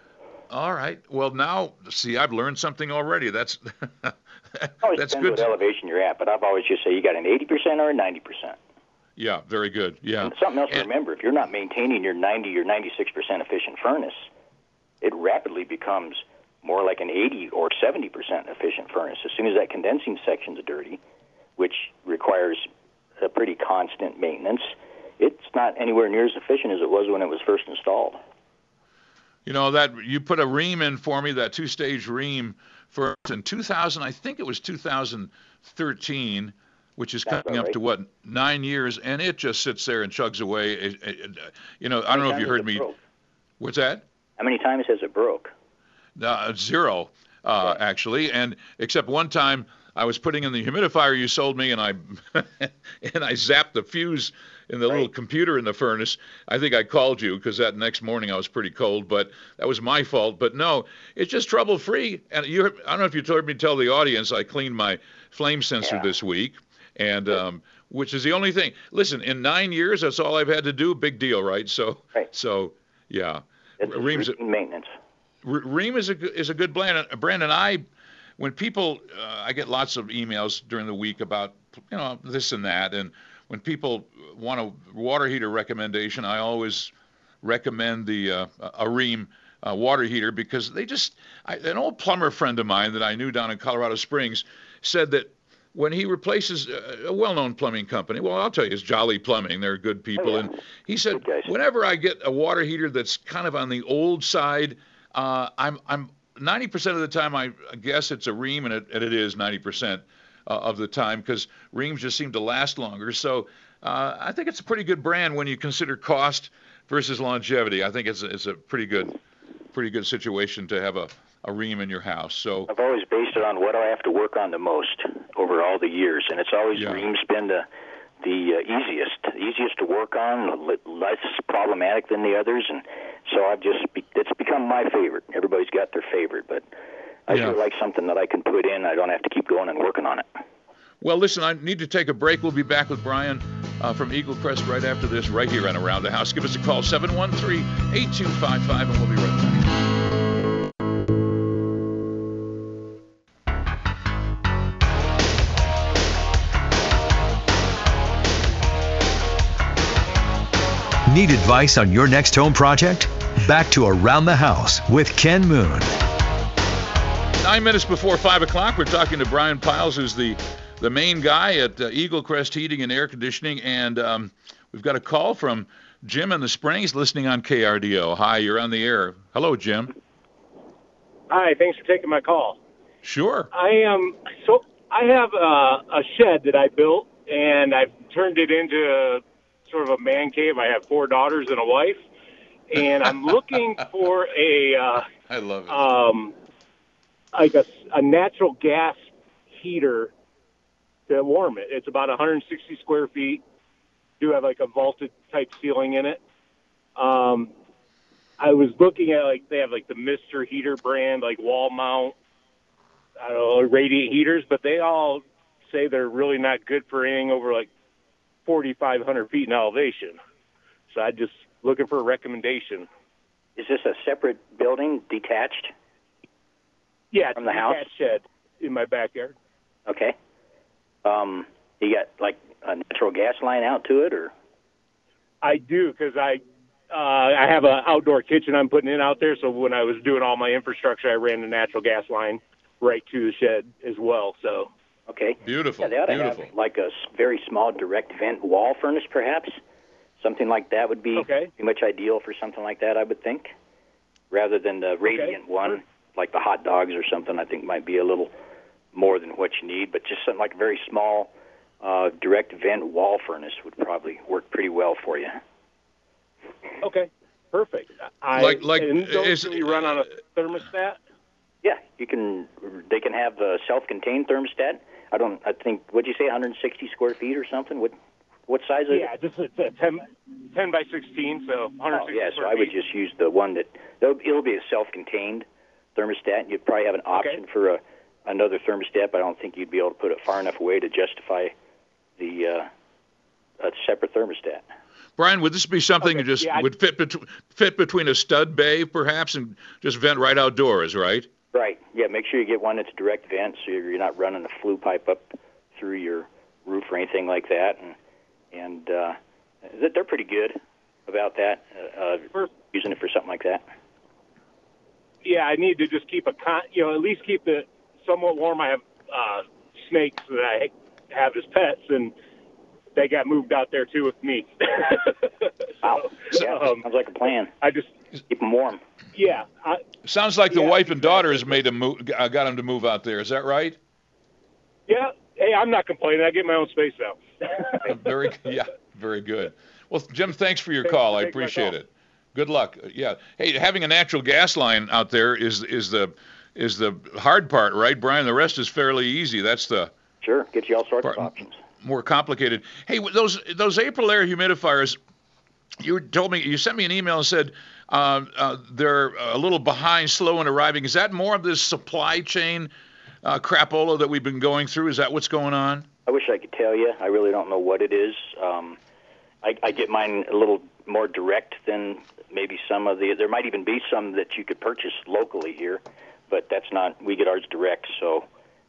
Speaker 1: All right. Well, now see, I've learned something already. That's [LAUGHS]
Speaker 3: Always
Speaker 1: that's
Speaker 3: depends
Speaker 1: good.
Speaker 3: what elevation you're at, but I've always just say you got an 80% or a 90%.
Speaker 1: Yeah. Very good. Yeah.
Speaker 3: And something else to remember: if you're not maintaining your 90 or 96 percent efficient furnace, it rapidly becomes more like an 80 or 70 percent efficient furnace. As soon as that condensing section's dirty, which requires a pretty constant maintenance, it's not anywhere near as efficient as it was when it was first installed.
Speaker 1: You know that you put a Rheem in for me, that two-stage Rheem for in 2000. I think it was 2013, which is
Speaker 3: That's
Speaker 1: coming up to what nine years, and it just sits there and chugs away. It- it- it- you know, I don't know if you heard me. What's that?
Speaker 3: How many times has it broke?
Speaker 1: Uh, zero, uh, actually, and except one time I was putting in the humidifier you sold me, and I [LAUGHS] and I zapped the fuse in the little computer in the furnace. I think I called you because that next morning I was pretty cold, but that was my fault. But no, it's just trouble free. And you, I don't know if you told me to tell the audience I cleaned my flame sensor
Speaker 3: Yeah.
Speaker 1: this week, and um, which is the only thing. Listen, in nine years, that's all I've had to do. Big deal, right? So,
Speaker 3: Right.
Speaker 1: so yeah.
Speaker 3: It's Rheem's- maintenance.
Speaker 1: Rheem is a is a good brand. Brandon, I when people uh, I get lots of emails during the week about you know this and that, and when people want a water heater recommendation, I always recommend the uh, a Rheem uh, water heater because they just I, an old plumber friend of mine that I knew down in Colorado Springs said that when he replaces uh, a well-known plumbing company, well, I'll tell you, it's Jolly Plumbing. They're good people,
Speaker 3: Oh, yeah.
Speaker 1: and he said whenever I get a water heater that's kind of on the old side, uh, I'm I'm 90% of the time I guess it's a Rheem, and it, and it is 90% uh, of the time because Rheems just seem to last longer. So uh, I think it's a pretty good brand when you consider cost versus longevity. I think it's a, it's a pretty good pretty good situation to have a, a Rheem in your house. So
Speaker 3: I've always based it on what I have to work on the most over all the years, and it's always
Speaker 1: Yeah.
Speaker 3: Rheem's been the the uh, easiest, easiest to work on, less problematic than the others, and so I've just be, it's become my favorite. Everybody's got their favorite, but I
Speaker 1: Yeah.
Speaker 3: sure like something that I can put in. I don't have to keep going and working on it.
Speaker 1: Well, listen, I need to take a break. We'll be back with Brian uh, from Eagle Crest right after this, right here on Around the House. Give us a call, 713 8255, and we'll be right back.
Speaker 2: Need advice on your next home project? Back to Around the House with Ken Moon.
Speaker 1: Nine minutes before 5 o'clock, we're talking to Brian Piles, who's the, the main guy at uh, Eagle Crest Heating and Air Conditioning. And um, we've got a call from Jim in the Springs listening on KRDO. Hi, you're on the air. Hello, Jim.
Speaker 4: Hi, thanks for taking my call.
Speaker 1: Sure.
Speaker 4: I am so I have a, a shed that I built and I've turned it into sort of a man cave. I have four daughters and a wife, and I'm looking [LAUGHS] for a uh,
Speaker 1: I love it.
Speaker 4: um, like a, a natural gas heater to warm it. It's about 160 square feet. Do have like a vaulted type ceiling in it. Um, I was looking at like they have like the Mister Heater brand, like wall mount, I don't know, radiant heaters, but they all say they're really not good for anything over like 4,500 feet in elevation. So I just looking for a recommendation.
Speaker 3: Is this a separate building, detached?
Speaker 4: Yeah, it's
Speaker 3: From the house?
Speaker 4: shed in my backyard.
Speaker 3: Okay. Um, you got like a natural gas line out to it, or
Speaker 4: I do because I uh, I have an outdoor kitchen I'm putting in out there. So when I was doing all my infrastructure, I ran the natural gas line right to the shed as well. So
Speaker 3: Okay.
Speaker 1: Beautiful.
Speaker 3: Yeah, they ought to
Speaker 1: Beautiful.
Speaker 3: have like a very small direct vent wall furnace, perhaps. Something like that would be
Speaker 4: Okay.
Speaker 3: pretty much ideal for something like that, I would think, rather than the radiant one, like the Hot Dawgs or something. I think might be a little more than what you need, but just something like a very small uh, direct vent wall furnace would probably work pretty well for you.
Speaker 4: Okay, perfect. I,
Speaker 1: Like- like,
Speaker 4: and those
Speaker 1: is-
Speaker 4: can be run on a thermostat.
Speaker 3: Yeah, you can. They can have a self-contained thermostat. I don't. I think. What'd you say? 160 square feet or something? What? What size is
Speaker 4: Yeah,
Speaker 3: it?
Speaker 4: just it's a 10, 10 by 16, so 160
Speaker 3: Oh, yeah. So
Speaker 4: square
Speaker 3: I would just use the one that it'll, it'll be a self-contained thermostat. You'd probably have an option for a another thermostat, but I don't think you'd be able to put it far enough away to justify the uh, a separate thermostat.
Speaker 1: Brian, would this be something
Speaker 4: Okay,
Speaker 1: that just
Speaker 4: yeah,
Speaker 1: would fit bet- fit between a stud bay, perhaps, and just vent right outdoors, right?
Speaker 3: Right. Yeah. Make sure you get one that's direct vent, so you're you're not running a flue pipe up through your roof or anything like that. And and uh, they're pretty good about that. Uh, uh, using it for something like that.
Speaker 4: Yeah, I need to just keep a con, you know, at least keep it somewhat warm. I have uh, snakes that I have as pets, and they got moved out there too with me. [LAUGHS]
Speaker 3: Wow. Yeah.
Speaker 4: um,
Speaker 3: sounds like a plan.
Speaker 4: I just,
Speaker 3: Keep them warm.
Speaker 4: yeah, I,
Speaker 1: Sounds like the wife and daughter has made him move, uh, got him to move out there. Is that right?
Speaker 4: yeah. Hey, I'm not complaining. I get my own space now. [LAUGHS]
Speaker 1: very, yeah, very good. Well, Jim, thanks for your
Speaker 4: Thanks
Speaker 1: call.
Speaker 4: for
Speaker 1: I appreciate
Speaker 4: call.
Speaker 1: it. Good luck. Yeah. Hey, having a natural gas line out there is is the is the hard part, right, Brian? The rest is fairly easy. That's the
Speaker 3: Sure. Get you all sorts
Speaker 1: Part-
Speaker 3: of options.
Speaker 1: more complicated. Hey, those those Aprilaire humidifiers. You told me you sent me an email and said uh, uh, they're a little behind, slow in arriving. Is that more of this supply chain uh, crapola that we've been going through? Is that what's going on?
Speaker 3: I wish I could tell you. I really don't know what it is. Um, I, I get mine a little more direct than maybe some of the. There might even be some that you could purchase locally here, but that's not. We get ours direct, so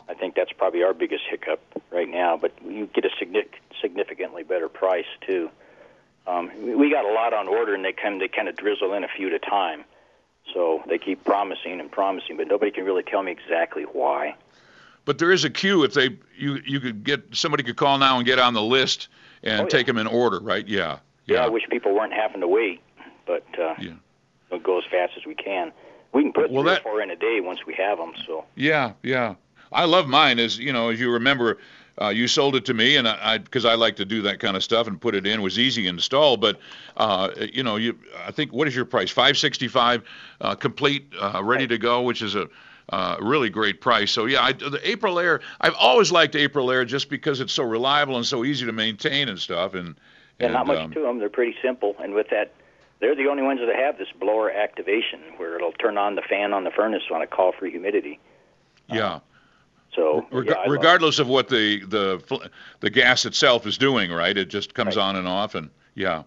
Speaker 3: I think that's probably our biggest hiccup right now. But you get a significantly better price too. Um, we got a lot on order, and they kind they kind of drizzle in a few at a time. So they keep promising and promising, but nobody can really tell me exactly why.
Speaker 1: But there is a queue if they you you could get somebody could call now and get on the list and
Speaker 3: Oh, yeah.
Speaker 1: take them in order, right? Yeah.
Speaker 3: Yeah, I wish people weren't having to wait, but uh,
Speaker 1: Yeah.
Speaker 3: we'll go as fast as we can. We can put
Speaker 1: Well,
Speaker 3: three
Speaker 1: that-
Speaker 3: or four in a day once we have them. So
Speaker 1: Yeah, yeah. I love mine. As you know, as you remember, uh, you sold it to me, and I because I, like to do that kind of stuff and put it in. It was easy to install, but uh, you know, you I think what is your price? Five sixty five, uh, complete, uh, ready to go, which is a uh, really great price. So yeah, I, the Aprilaire. I've always liked Aprilaire just because it's so reliable and so easy to maintain and stuff. And
Speaker 3: yeah,
Speaker 1: and
Speaker 3: not much
Speaker 1: um,
Speaker 3: to them. They're pretty simple, and with that, they're the only ones that have this blower activation where it'll turn on the fan on the furnace on a call for humidity.
Speaker 1: yeah.
Speaker 3: So
Speaker 1: Reg-
Speaker 3: yeah,
Speaker 1: regardless of what the the fl- the gas itself is doing, right? It just comes
Speaker 3: Right.
Speaker 1: on and off, and yeah,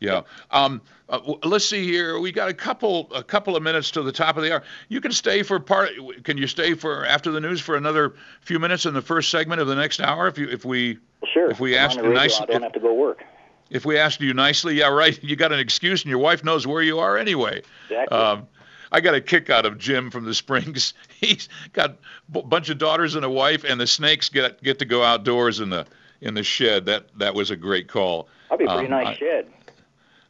Speaker 1: yeah. Um, uh, let's see here. We got a couple a couple of minutes to the top of the hour. You can stay for part. Can you stay for after the news for another few minutes in the first segment of the next hour? If you if we
Speaker 3: well, sure.
Speaker 1: if we
Speaker 3: I'm
Speaker 1: asked you
Speaker 3: the radio,
Speaker 1: nice-
Speaker 3: I don't have to go work.
Speaker 1: if we asked you nicely, yeah, right. You got an excuse, and your wife knows where you are anyway.
Speaker 3: Exactly.
Speaker 1: Um, I got a kick out of Jim from the Springs. [LAUGHS] He's got a b- bunch of daughters and a wife, and the snakes get get to go outdoors in the in the shed. That that was a great call.
Speaker 3: That'd be a pretty
Speaker 1: Um,
Speaker 3: nice
Speaker 1: I-
Speaker 3: shed.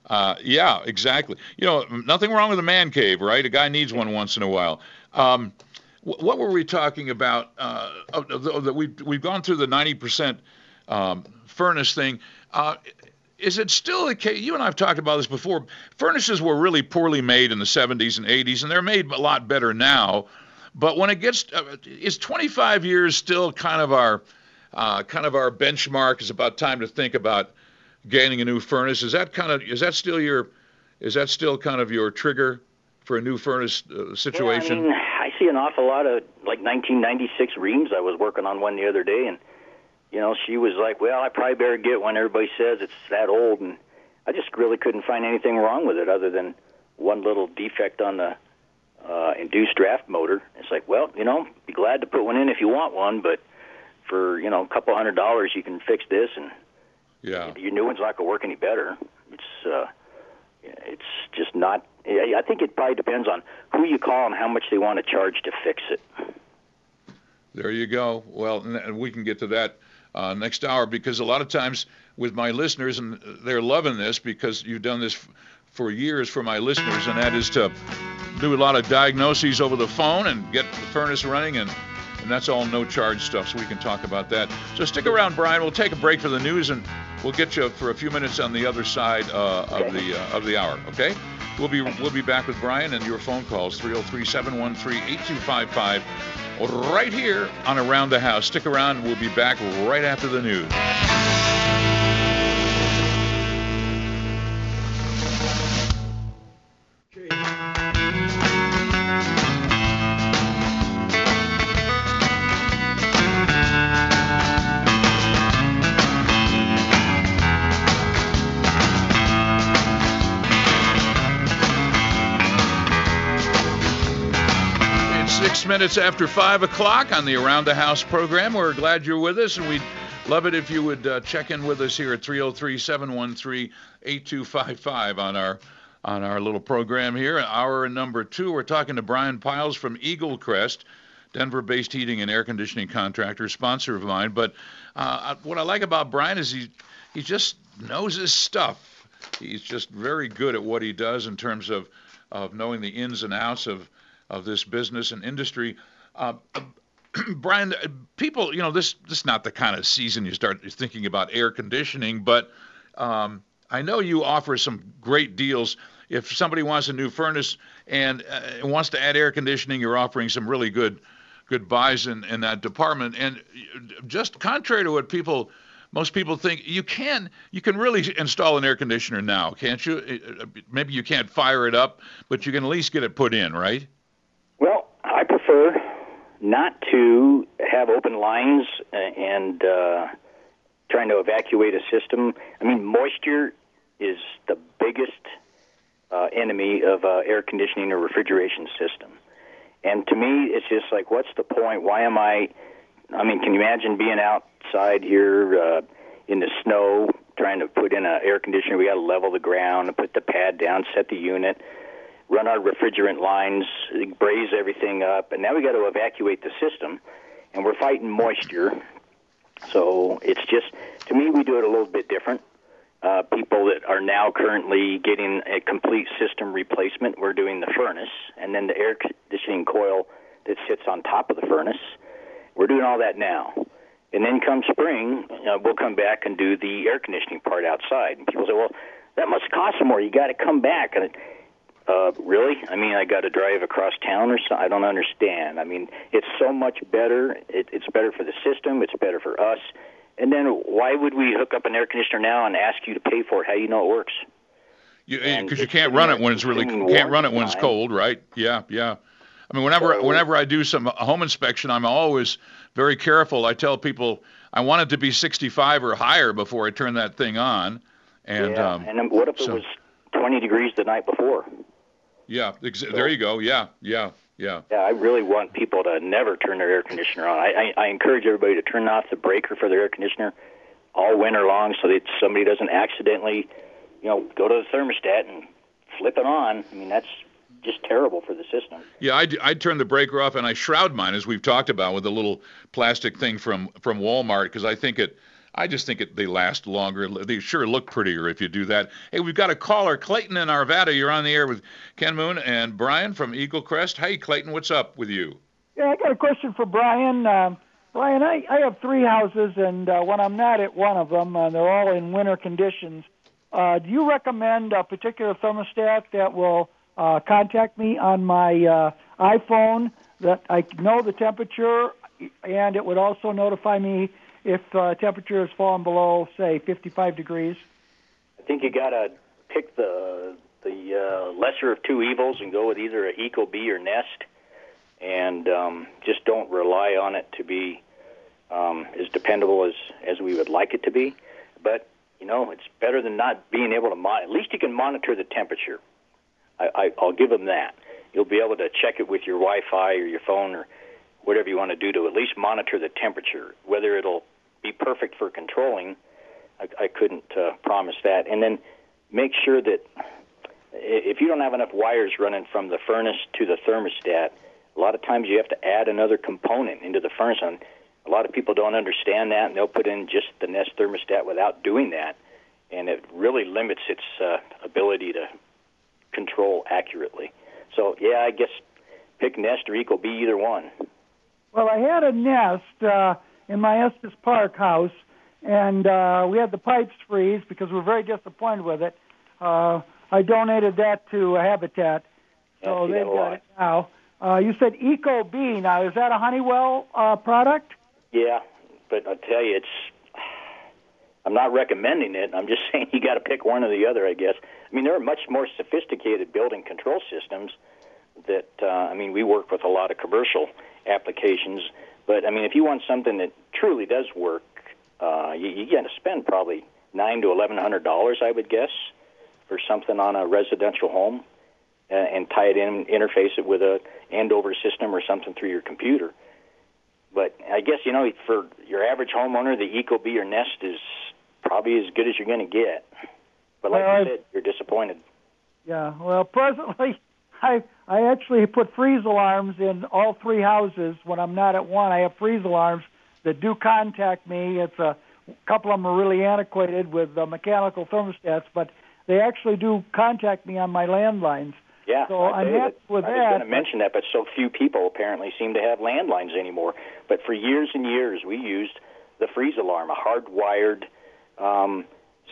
Speaker 1: Uh, yeah, exactly. You know, nothing wrong with a man cave, right? A guy needs one once in a while. Um, wh- what were we talking about? Uh, the- we've we've gone through the 90% um, furnace thing. Uh, is it still the case? You and I have talked about this before. Furnaces were really poorly made in the 70s and 80s, and they're made a lot better now. But when it gets, uh, is 25 years still kind of our uh, kind of our benchmark? Is about time to think about getting a new furnace. Is that kind of is that still your is that still kind of your trigger for a new furnace uh, situation?
Speaker 3: Well, I mean, I see an awful lot of like 1996 Rheems. I was working on one the other day, and you know, she was like, "Well, I probably better get one." Everybody says it's that old, and I just really couldn't find anything wrong with it other than one little defect on the uh, induced draft motor. It's like, well, you know, be glad to put one in if you want one, but for you know a couple hundred dollars, you can fix this, and
Speaker 1: yeah.
Speaker 3: your new one's not going to work any better. It's uh, it's just not. I I think it probably depends on who you call and how much they want to charge to fix it.
Speaker 1: There you go. Well, and we can get to that uh, next hour because a lot of times with my listeners, and they're loving this because you've done this f- for years for my listeners, and that is to do a lot of diagnoses over the phone and get the furnace running and and that's all no charge stuff, so we can talk about that. So stick around, Brian. We'll take a break for the news, and we'll get you for a few minutes on the other side uh, of the uh, of the hour. Okay? We'll be we'll be back with Brian and your phone calls 303-713-8255 right here on Around the House. Stick around. We'll be back right after the news. Minutes after 5 o'clock on the Around the House program. We're glad you're with us, and we'd love it if you would uh, check in with us here at 303 713 8255 on our on our little program here. Hour number two, we're talking to Brian Piles from Eagle Crest, Denver based heating and air conditioning contractor, sponsor of mine. But uh, what I like about Brian is he, he just knows his stuff. He's just very good at what he does in terms of, of knowing the ins and outs of of this business and industry. Uh, [CLEARS THROAT] Brian, people, you know, this this is not the kind of season you start thinking about air conditioning, but um, I know you offer some great deals. If somebody wants a new furnace and uh, wants to add air conditioning, you're offering some really good good buys in, in that department. And just contrary to what people most people think, you can you can really install an air conditioner now, can't you? Maybe you can't fire it up, but you can at least get it put in, right?
Speaker 3: Prefer not to have open lines and uh, trying to evacuate a system. I mean, moisture is the biggest uh, enemy of uh, air conditioning or refrigeration system. And to me, it's just like, what's the point? Why am I? I mean, can you imagine being outside here uh, in the snow trying to put in an air conditioner? We got to level the ground put the pad down, set the unit run our refrigerant lines, braze everything up, and now we got to evacuate the system, and we're fighting moisture. So it's just, to me, we do it a little bit different. Uh, people that are now currently getting a complete system replacement, we're doing the furnace, and then the air conditioning coil that sits on top of the furnace. We're doing all that now. And then come spring, uh, we'll come back and do the air conditioning part outside. And people say, well, that must cost more. You got to come back. And uh, really? I mean, I got to drive across town or something? I don't understand. I mean, it's so much better. It, it's better for the system. It's better for us. And then why would we hook up an air conditioner now and ask you to pay for it? How do you know it works?
Speaker 1: Because you, you can't run it when it's really can't run it when it's cold, right? Yeah, yeah. I mean, whenever so, whenever I do some home inspection, I'm always very careful. I tell people I want it to be 65 or higher before I turn that thing on. And
Speaker 3: yeah.
Speaker 1: um,
Speaker 3: and what if so, it was 20 degrees the night before?
Speaker 1: Yeah, ex- so, there you go. Yeah, yeah, yeah.
Speaker 3: Yeah, I really want people to never turn their air conditioner on. I, I, I encourage everybody to turn off the breaker for their air conditioner all winter long, so that somebody doesn't accidentally, you know, go to the thermostat and flip it on. I mean, that's just terrible for the system.
Speaker 1: Yeah, I'd, I'd turn the breaker off and I shroud mine, as we've talked about, with a little plastic thing from from Walmart because I think it I just think it, they last longer. They sure look prettier if you do that. Hey, we've got a caller, Clayton in Arvada. You're on the air with Ken Moon and Brian from Eagle Crest. Hey, Clayton, what's up with you?
Speaker 5: Yeah, I got a question for Brian. Uh, Brian, I, I have three houses, and uh, when I'm not at one of them, uh, they're all in winter conditions. Uh, do you recommend a particular thermostat that will uh, contact me on my uh, iPhone that I know the temperature, and it would also notify me if uh, temperature has fallen below, say, 55 degrees?
Speaker 3: I think you got to pick the the uh, lesser of two evils and go with either a Ecobee or Nest, and um, just don't rely on it to be um, as dependable as as we would like it to be. But you know, it's better than not being able to. Mon- at least you can monitor the temperature. I, I, I'll give them that. You'll be able to check it with your Wi-Fi or your phone or whatever you want to do to at least monitor the temperature. Whether it'll be perfect for controlling. I, I couldn't uh, promise that. And then make sure that if you don't have enough wires running from the furnace to the thermostat, a lot of times you have to add another component into the furnace. And a lot of people don't understand that, and they'll put in just the Nest thermostat without doing that, and it really limits its uh, ability to control accurately. So yeah, I guess pick Nest or Ecobee, either one.
Speaker 5: Well, I had a Nest uh, in my Estes Park house, and uh, we had the pipes freeze because we were very disappointed with it. Uh, I donated that to Habitat, so they've got it now. Uh, you said Ecobee. Now, is that a Honeywell uh, product?
Speaker 3: Yeah, but I tell you, it's. I'm not recommending it. I'm just [LAUGHS] saying you got to pick one or the other. I guess. I mean, there are much more sophisticated building control systems. That uh, I mean, we work with a lot of commercial applications, but I mean, if you want something that truly does work, uh, you, you got to spend probably nine to eleven hundred dollars, I would guess, for something on a residential home, uh, and tie it in, interface it with a Andover system or something through your computer. But I guess you know, for your average homeowner, the Ecobee or Nest is probably as good as you're going to get. But like
Speaker 5: Well,
Speaker 3: you
Speaker 5: I've-
Speaker 3: said, you're disappointed.
Speaker 5: Yeah. Well, [LAUGHS] presently, I I actually put freeze alarms in all three houses. When I'm not at one, I have freeze alarms that do contact me. It's a couple of them are really antiquated with uh, mechanical thermostats, but they actually do contact me on my landlines.
Speaker 3: Yeah,
Speaker 5: So
Speaker 3: I
Speaker 5: I'm happy with
Speaker 3: I was
Speaker 5: that,
Speaker 3: going to mention that, but so few people apparently seem to have landlines anymore. But for years and years, we used the freeze alarm, a hardwired um,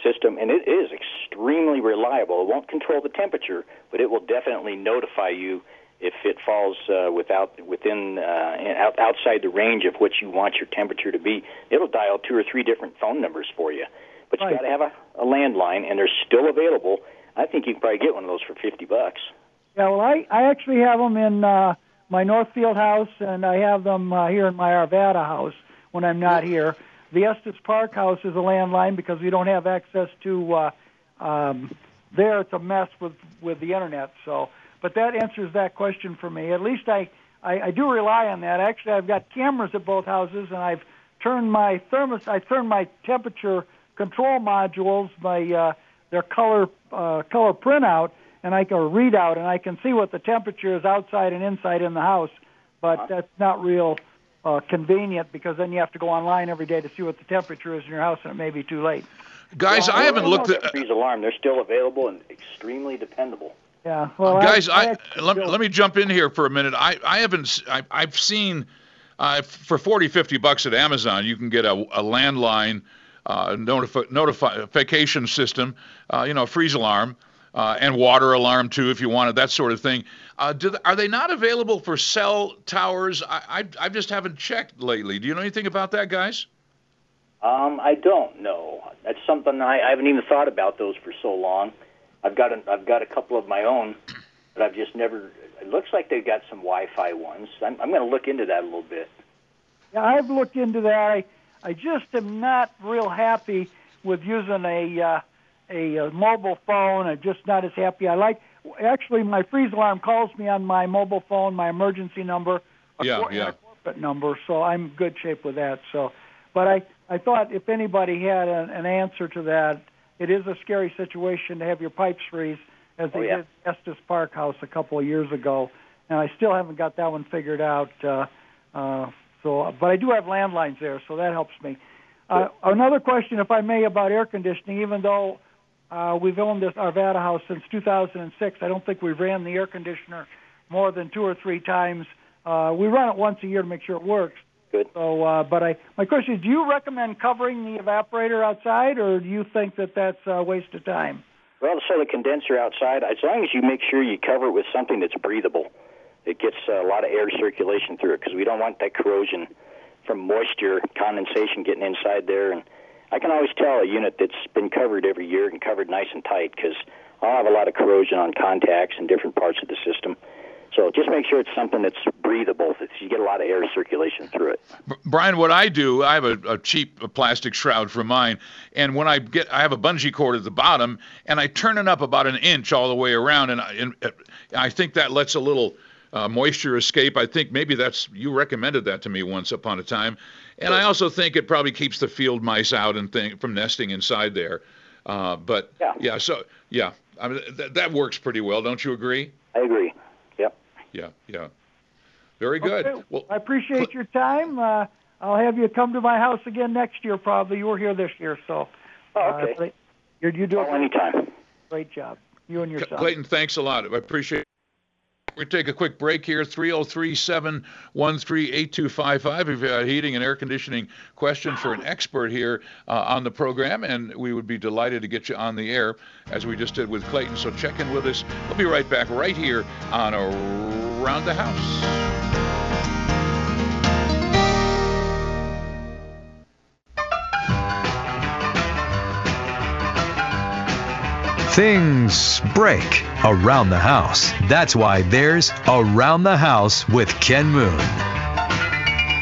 Speaker 3: system, and it is extremely reliable. It won't control the temperature, but it will definitely notify you if it falls uh, without within uh, out, outside the range of what you want your temperature to be. It'll dial two or three different phone numbers for you. But you
Speaker 5: Right.
Speaker 3: got to have a, a landline, and they're still available. I think you can probably get one of those for fifty bucks.
Speaker 5: Yeah, well, I, I actually have them in uh, my Northfield house, and I have them uh, here in my Arvada house when I'm not here. The Estes Park house is a landline because we don't have access to uh, um, there. It's a mess with with the internet. So, but that answers that question for me. At least I, I I do rely on that. Actually, I've got cameras at both houses, and I've turned my thermos. I turned my temperature control modules, my uh, their color uh, color printout, and I can or readout, and I can see what the temperature is outside and inside in the house. But that's not real uh, convenient because then you have to go online every day to see what the temperature is in your house, and it may be too late.
Speaker 1: Guys,
Speaker 3: Well,
Speaker 1: I haven't looked at.
Speaker 3: that freeze alarm. They're still available and extremely dependable.
Speaker 5: Yeah. Well,
Speaker 1: guys, I,
Speaker 5: actually
Speaker 1: let, let me jump in here for a minute. I, I haven't I, I've seen uh, for 40, 50 bucks at Amazon, you can get a, a landline uh, notifi- notification system, uh, you know, freeze alarm. Uh, and water alarm too, if you wanted that sort of thing. Uh, do th- are they not available for cell towers? I, I I just haven't checked lately. Do you know anything about that, guys?
Speaker 3: Um, I don't know. That's something I, I haven't even thought about those for so long. I've got a, I've got a couple of my own, but I've just never. It looks like they've got some Wi-Fi ones. I'm, I'm going to look into that a little bit.
Speaker 5: Yeah, I've looked into that. I, I just am not real happy with using a uh, a, uh mobile phone. I'm just not as happy. I like actually my freeze alarm calls me on my mobile phone, my emergency number, a
Speaker 1: Yeah,
Speaker 5: cor- and
Speaker 1: yeah.
Speaker 5: a corporate number. So I'm in good shape with that. So, but I I thought if anybody had an, an answer to that, it is a scary situation to have your pipes freeze, as they
Speaker 3: Oh, yeah.
Speaker 5: did at Estes Park House a couple of years ago, and I still haven't got that one figured out. Uh, uh, so, but I do have landlines there, so that helps me. Uh, another question, if I may, about air conditioning. Even though uh, we've owned this Arvada house since 2006, I don't think we've ran the air conditioner more than two or three times. Uh, we run it once a year to make sure it works.
Speaker 3: Good.
Speaker 5: So, uh, but I, my question is, do you recommend covering the evaporator outside, or do you think that that's a waste of time?
Speaker 3: Well, so the condenser outside, as long as you make sure you cover it with something that's breathable, it gets a lot of air circulation through it because we don't want that corrosion from moisture condensation getting inside there. And I can always tell a unit that's been covered every year and covered nice and tight because I'll have a lot of corrosion on contacts in different parts of the system. So just make sure it's something that's breathable, that you get a lot of air circulation through it.
Speaker 1: Brian, what I do, I have a, a cheap plastic shroud for mine, and when I get, I have a bungee cord at the bottom, and I turn it up about an inch all the way around, and I, and uh, I think that lets a little uh, moisture escape. I think maybe that's you recommended that to me once upon a time, and I also think it probably keeps the field mice out and thing from nesting inside there. Uh, but
Speaker 3: Yeah. yeah.
Speaker 1: so yeah, I mean, th- that works pretty well, don't you agree?
Speaker 3: I agree. Yep.
Speaker 1: Yeah, yeah. Very good.
Speaker 5: Okay.
Speaker 1: Well,
Speaker 5: I appreciate your time. Uh, I'll have you come to my house again next year, probably. You were here this year, so.
Speaker 3: Oh, okay.
Speaker 5: Uh, you do great,
Speaker 3: anytime.
Speaker 5: great job. You and your son.
Speaker 1: Clayton, thanks a lot. I appreciate it. We're going to take a quick break here. 303 713 8255. If you have a heating and air conditioning question for an expert here uh, on the program, and we would be delighted to get you on the air as we just did with Clayton. So check in with us. We'll be right back right here on Around the House.
Speaker 2: Things break around the house. That's why there's Around the House with Ken Moon.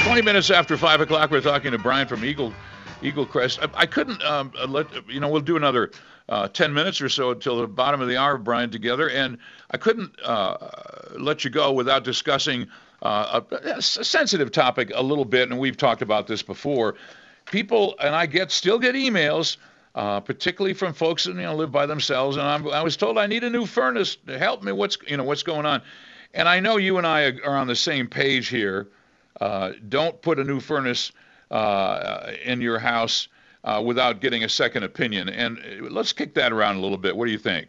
Speaker 1: 20 minutes after 5 o'clock, we're talking to Brian from Eagle, Eagle Crest. I, I couldn't um, uh, let, you know, we'll do another uh, 10 minutes or so until the bottom of the hour, Brian, together. And I couldn't uh, let you go without discussing uh, a, a sensitive topic a little bit. And we've talked about this before. People, and I get still get emails uh, particularly from folks that you know live by themselves. And I'm, I was told I need a new furnace to help me. What's you know what's going on? And I know you and I are on the same page here. Uh, don't put a new furnace uh, in your house uh, without getting a second opinion. And uh, let's kick that around a little bit. What do you think?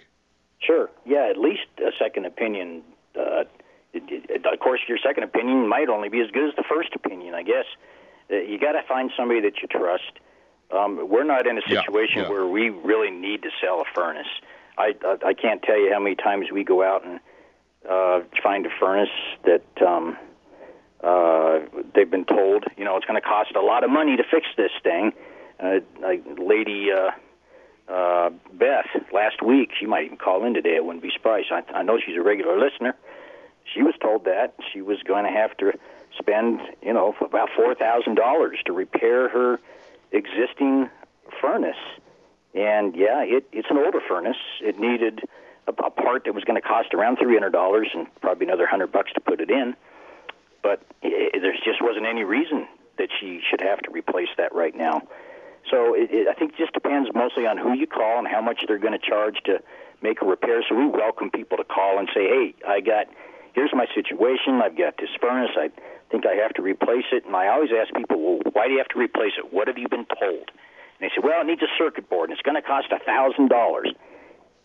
Speaker 3: Sure. Yeah, at least a second opinion. Uh, it, it, of course, your second opinion might only be as good as the first opinion. I guess you got to find somebody that you trust. Um, we're not in a
Speaker 1: Yeah,
Speaker 3: situation
Speaker 1: yeah.
Speaker 3: where we really need to sell a furnace. I, I I can't tell you how many times we go out and uh, find a furnace that um, uh, they've been told, you know, it's going to cost a lot of money to fix this thing. Uh, like lady uh, uh, Beth last week, she might even call in today. I wouldn't be surprised. I, I know she's a regular listener. She was told that she was going to have to spend, you know, about four thousand dollars to repair her existing furnace. And yeah, it, it's an older furnace. It needed a, a part that was going to cost around three hundred dollars and probably another hundred bucks to put it in. But i i there just wasn't any reason that she should have to replace that right now. So it, it, I think it just depends mostly on who you call and how much they're going to charge to make a repair. So we welcome people to call and say, "Hey, I got here's my situation. I've got this furnace. I think I have to replace it." And I always ask people, "Well, why do you have to replace it? What have you been told?" And they say, "Well, it needs a circuit board, and it's going to cost a thousand dollars."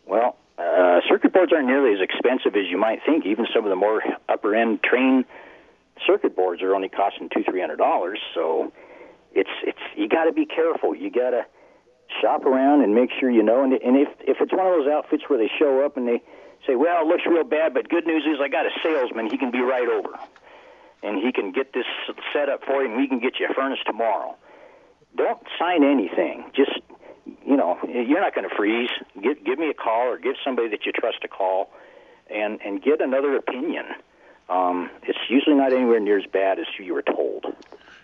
Speaker 3: Well, uh, circuit boards aren't nearly as expensive as you might think. Even some of the more upper end Trane circuit boards are only costing two, three hundred dollars. So it's it's you got to be careful. You got to shop around and make sure you know. And and if if it's one of those outfits where they show up and they say, "Well, it looks real bad, but good news is I got a salesman. He can be right over, and he can get this set up for you, and we can get you a furnace tomorrow." Don't sign anything. Just you know, you're not going to freeze. Give give me a call or give somebody that you trust a call, and and get another opinion. Um, it's usually not anywhere near as bad as you were told.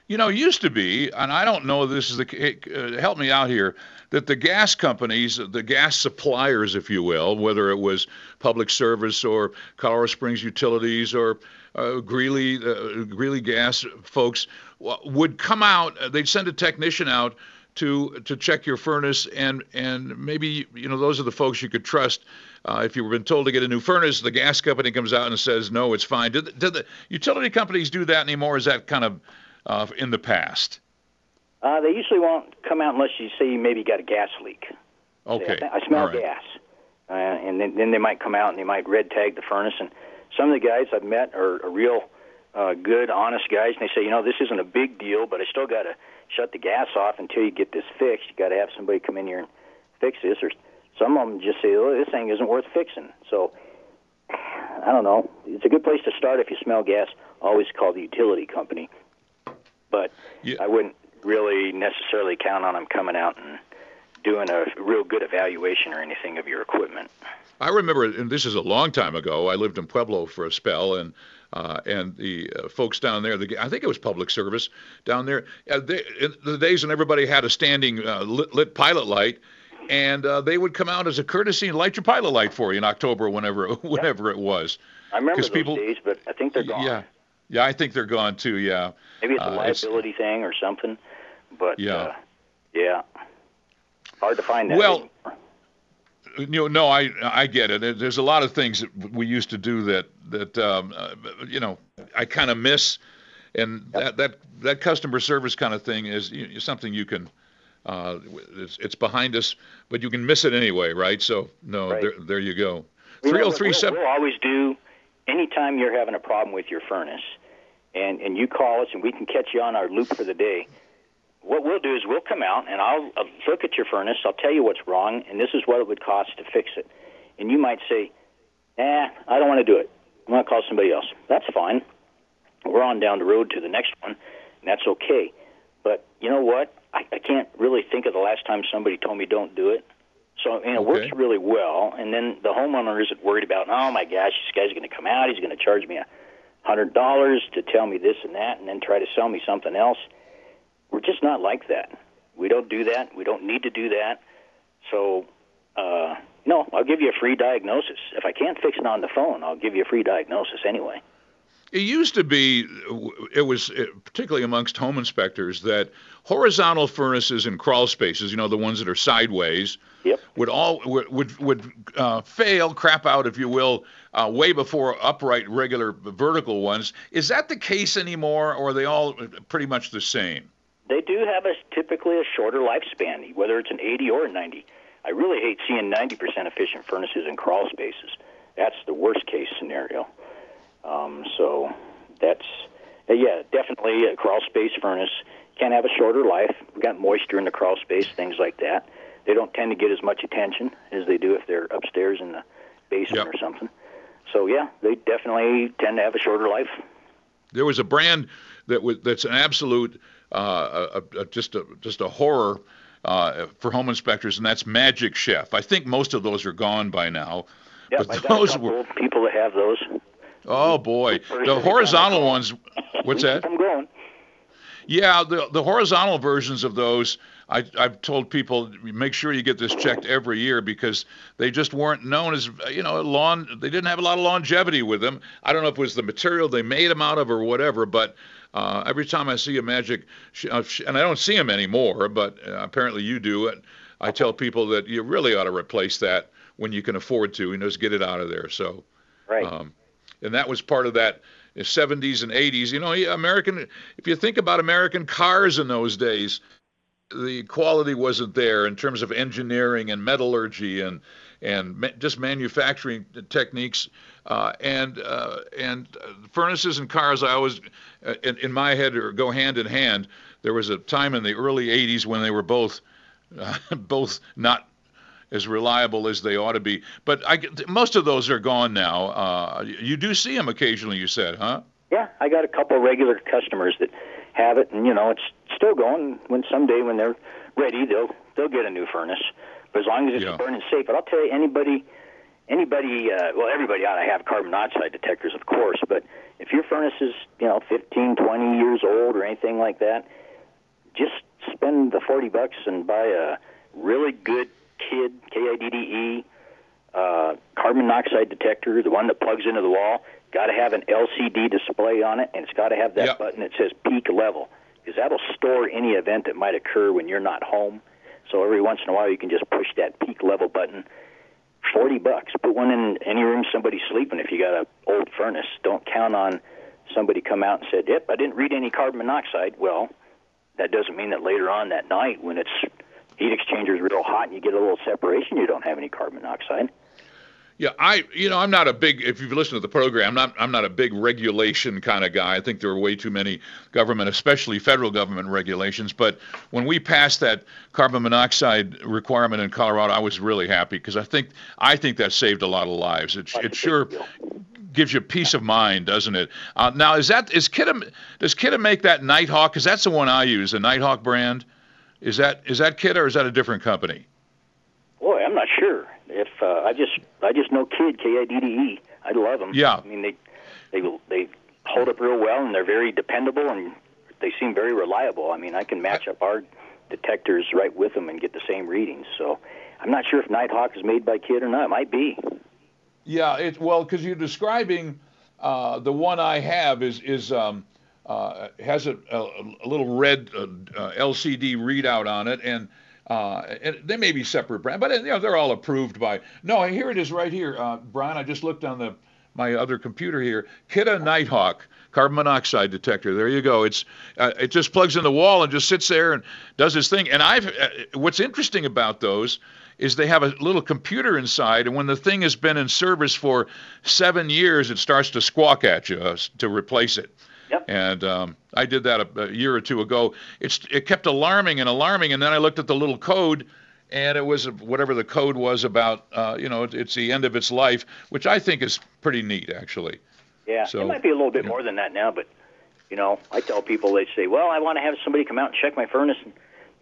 Speaker 1: You know, used to be, and I don't know this is the uh, help me out here, that the gas companies, the gas suppliers, if you will, whether it was Public Service or Colorado Springs Utilities or uh, Greeley, uh, Greeley Gas folks, w- would come out. uh, They'd send a technician out to to check your furnace, and and maybe you know those are the folks you could trust. Uh, if you've been told to get a new furnace, the gas company comes out and says no, it's fine. Did, did the utility companies do that anymore? Is that kind of uh, in the past?
Speaker 3: Uh, they usually won't come out unless you say you maybe got a gas leak.
Speaker 1: Okay.
Speaker 3: Say, I, I smell
Speaker 1: right.
Speaker 3: gas. Uh, and then, then they might come out and they might red tag the furnace. And some of the guys I've met are, are real uh, good, honest guys, and they say, you know, this isn't a big deal, but I still got to shut the gas off until you get this fixed. You got to have somebody come in here and fix this. Or some of them just say, oh, this thing isn't worth fixing. So [SIGHS] I don't know. It's a good place to start if you smell gas. Always call the utility company. But
Speaker 1: Yeah.
Speaker 3: I wouldn't really necessarily count on them coming out and doing a real good evaluation or anything of your equipment.
Speaker 1: I remember, and this is a long time ago. I lived in Pueblo for a spell, and uh, and the uh, folks down there, the, I think it was public service down there. Uh, they, in the days when everybody had a standing uh, lit, lit pilot light, and uh, they would come out as a courtesy and light your pilot light for you in October, whenever [LAUGHS] whenever it was.
Speaker 3: I remember those
Speaker 1: people-
Speaker 3: days, but I think they're gone.
Speaker 1: Yeah, yeah, I think they're gone too. Yeah.
Speaker 3: Maybe it's a
Speaker 1: Uh, it's-
Speaker 3: liability thing or something. But
Speaker 1: Yeah.
Speaker 3: uh, yeah, hard to find that.
Speaker 1: Well,
Speaker 3: anymore.
Speaker 1: you know, no, I I get it. There's a lot of things that we used to do that that um, uh, you know I kind of miss, and that that that customer service kind of thing is you know, something you can. Uh, it's, it's behind us, but you can miss it anyway, right? So no,
Speaker 3: Right.
Speaker 1: there there you go. Three oh
Speaker 3: what
Speaker 1: three seven.
Speaker 3: we'll always do anytime you're having a problem with your furnace, and and you call us and we can catch you on our loop for the day. What we'll do is we'll come out and I'll, I'll look at your furnace. I'll tell you what's wrong, and this is what it would cost to fix it. And you might say, "Nah, I don't want to do it. I want to call somebody else." That's fine. We're on down the road to the next one, and that's okay. But you know what? I, I can't really think of the last time somebody told me don't do it. So and it
Speaker 1: Okay.
Speaker 3: works really well. And then the homeowner isn't worried about, oh my gosh, this guy's going to come out. He's going to charge me a hundred dollars to tell me this and that, and then try to sell me something else. We're just not like that. We don't do that. We don't need to do that. So, uh, no, I'll give you a free diagnosis. If I can't fix it on the phone, I'll give you a free diagnosis anyway.
Speaker 1: It used to be, it was uh, particularly amongst home inspectors that horizontal furnaces and crawl spaces, you know, the ones that are sideways,
Speaker 3: Yep.
Speaker 1: would all would would, would uh, fail, crap out, if you will, uh, way before upright, regular, vertical ones. Is that the case anymore, or are they all pretty much the same?
Speaker 3: They do have a typically a shorter lifespan, whether it's an 80 or a 90. I really hate seeing 90% efficient furnaces in crawl spaces. That's the worst case scenario. Um, so that's uh, yeah, definitely a crawl space furnace can have a shorter life. We've got moisture in the crawl space, things like that. They don't tend to get as much attention as they do if they're upstairs in the basement
Speaker 1: Yep.
Speaker 3: or something. So yeah, they definitely tend to have a shorter life.
Speaker 1: There was a brand that was that's an absolute uh, a, a, just a just a horror uh, for home inspectors, and that's Magic Chef. I think most of those are gone by now.
Speaker 3: Yeah,
Speaker 1: but
Speaker 3: I got a
Speaker 1: those
Speaker 3: couple
Speaker 1: were
Speaker 3: people that have those.
Speaker 1: Oh boy, the
Speaker 3: every time I
Speaker 1: horizontal ones. What's that?
Speaker 3: Them going.
Speaker 1: Yeah, the the horizontal versions of those, I, I've told people make sure you get this checked every year because they just weren't known as you know lawn. They didn't have a lot of longevity with them. I don't know if it was the material they made them out of or whatever, but uh, every time I see a magic, sh- uh, sh- and I don't see them anymore, but uh, apparently you do it. I tell people that you really ought to replace that when you can afford to, and just get it out of there. So.
Speaker 3: Right.
Speaker 1: Um, and that was part of that 70s and 80s. You know, American. If you think about American cars in those days, the quality wasn't there in terms of engineering and metallurgy and and just manufacturing techniques. Uh, and uh, and uh, furnaces and cars, I always, uh, in, in my head, go hand in hand. There was a time in the early 80s when they were both uh, [LAUGHS] both not as reliable as they ought to be. But I, most of those are gone now. Uh, you do see them occasionally, you said, huh?
Speaker 3: Yeah, I got a couple of regular customers that have it, and you know it's still going. When someday when they're ready, they'll they'll get a new furnace. But as long as it's
Speaker 1: Yeah.
Speaker 3: burning safe. But I'll tell you, anybody, anybody, uh, well, everybody ought to have carbon monoxide detectors, of course. But if your furnace is you know 15, 20 years old or anything like that, just spend the 40 bucks and buy a really good Kidde, K-I-D-D-E, uh, carbon monoxide detector, the one that plugs into the wall. Got to have an LCD display on it, and it's got to have that
Speaker 1: Yep.
Speaker 3: button that says peak level, because that'll store any event that might occur when you're not home. So every once in a while, you can just push that peak level button. Forty bucks. Put one in any room somebody's sleeping. If you got a old furnace, don't count on somebody come out and said, "Yep, I didn't read any carbon monoxide." Well, that doesn't mean that later on that night when it's heat exchanger is real hot and you get a little separation, you don't have any carbon monoxide.
Speaker 1: Yeah, I, you know, I'm not a big. If you've listened to the program, I'm not. I'm not a big regulation kind of guy. I think there are way too many government, especially federal government regulations. But when we passed that carbon monoxide requirement in Colorado, I was really happy because I think I think that saved a lot of lives. It, it sure gives you peace of mind, doesn't it? Uh, now, is that is Kidde does Kidde make that Nighthawk? Because that's the one I use, the Nighthawk brand. Is that is that Kidde or is that a different company?
Speaker 3: Boy, I'm not sure. If uh, I just I just know Kidde K I D D E. I love them.
Speaker 1: Yeah.
Speaker 3: I mean they they they hold up real well and they're very dependable and they seem very reliable. I mean I can match up our detectors right with them and get the same readings. So I'm not sure if Nighthawk is made by Kidde or not. It might be.
Speaker 1: Yeah, it well because you're describing uh, the one I have is is um, uh, has a, a, a little red uh, uh, LCD readout on it, and uh, and they may be separate brand, but you know they're all approved by. No, here it is right here, uh, Brian. I just looked on the my other computer here. Kidde Nighthawk carbon monoxide detector. There you go. It's uh, it just plugs in the wall and just sits there and does its thing. And I've uh, what's interesting about those is they have a little computer inside, and when the thing has been in service for seven years, it starts to squawk at you uh, to replace it.
Speaker 3: Yep.
Speaker 1: And um, I did that a, a year or two ago. It's it kept alarming and alarming, and then I looked at the little code and it was whatever the code was about. Uh, you know, it's the end of its life, which I think is pretty neat, actually.
Speaker 3: Yeah,
Speaker 1: So,
Speaker 3: it might be a little bit more than that now, but you know, I tell people they say, "Well, I want to have somebody come out and check my furnace and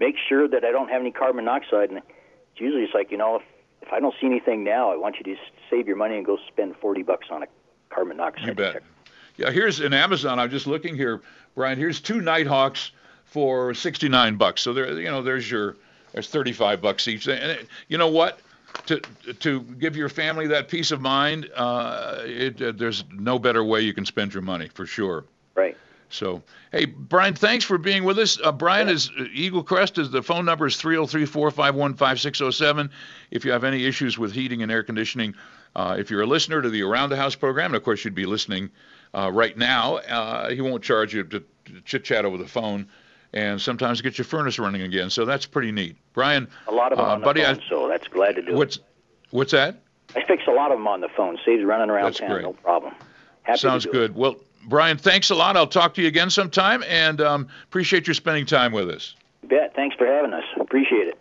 Speaker 3: make sure that I don't have any carbon monoxide." And it's usually it's like, you know, if if I don't see anything now, I want you to save your money and go spend forty bucks on a carbon monoxide
Speaker 1: You bet.
Speaker 3: detector.
Speaker 1: Yeah, here's in Amazon. I'm just looking here, Brian. Here's two Nighthawks for 69 bucks. So there, you know, there's your there's 35 bucks each. And it, you know what? To to give your family that peace of mind, uh, it, uh, there's no better way you can spend your money for sure.
Speaker 3: Right.
Speaker 1: So, hey, Brian, thanks for being with us. Uh, Brian is uh, Eagle Crest. Is the phone number is 303-451-5607. If you have any issues with heating and air conditioning, uh, if you're a listener to the Around the House program, and of course you'd be listening uh, right now, uh, he won't charge you to, chit chat over the phone, and sometimes get your furnace running again. So that's pretty neat, Brian.
Speaker 3: A lot of them
Speaker 1: uh,
Speaker 3: on the
Speaker 1: buddy, I-
Speaker 3: phone, so that's glad to do. It.
Speaker 1: What's what's that?
Speaker 3: I fix a lot of them on the phone. Saves running around
Speaker 1: That's
Speaker 3: town,
Speaker 1: great.
Speaker 3: no problem. Happy
Speaker 1: Sounds good. Well, Brian, thanks a lot. I'll talk to you again sometime, and um, appreciate you spending time with us.
Speaker 3: It. Bet. Thanks for having us. Appreciate it.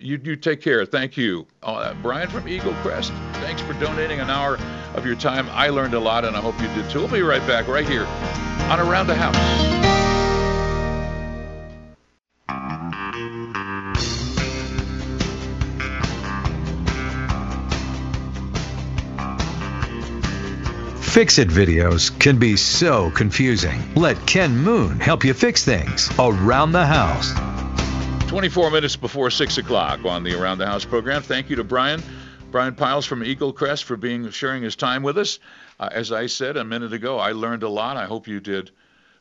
Speaker 1: You, you take care. Thank you. Uh, Brian from Eagle Crest, thanks for donating an hour of your time. I learned a lot, and I hope you did too. We'll be right back right here on Around the House.
Speaker 2: Fix It videos can be so confusing. Let Ken Moon help you fix things around the house.
Speaker 1: 24 minutes before 6 o'clock on the Around the House program. Thank you to Brian. Brian Piles from Eagle Crest for being sharing his time with us. Uh, as I said a minute ago, I learned a lot. I hope you did.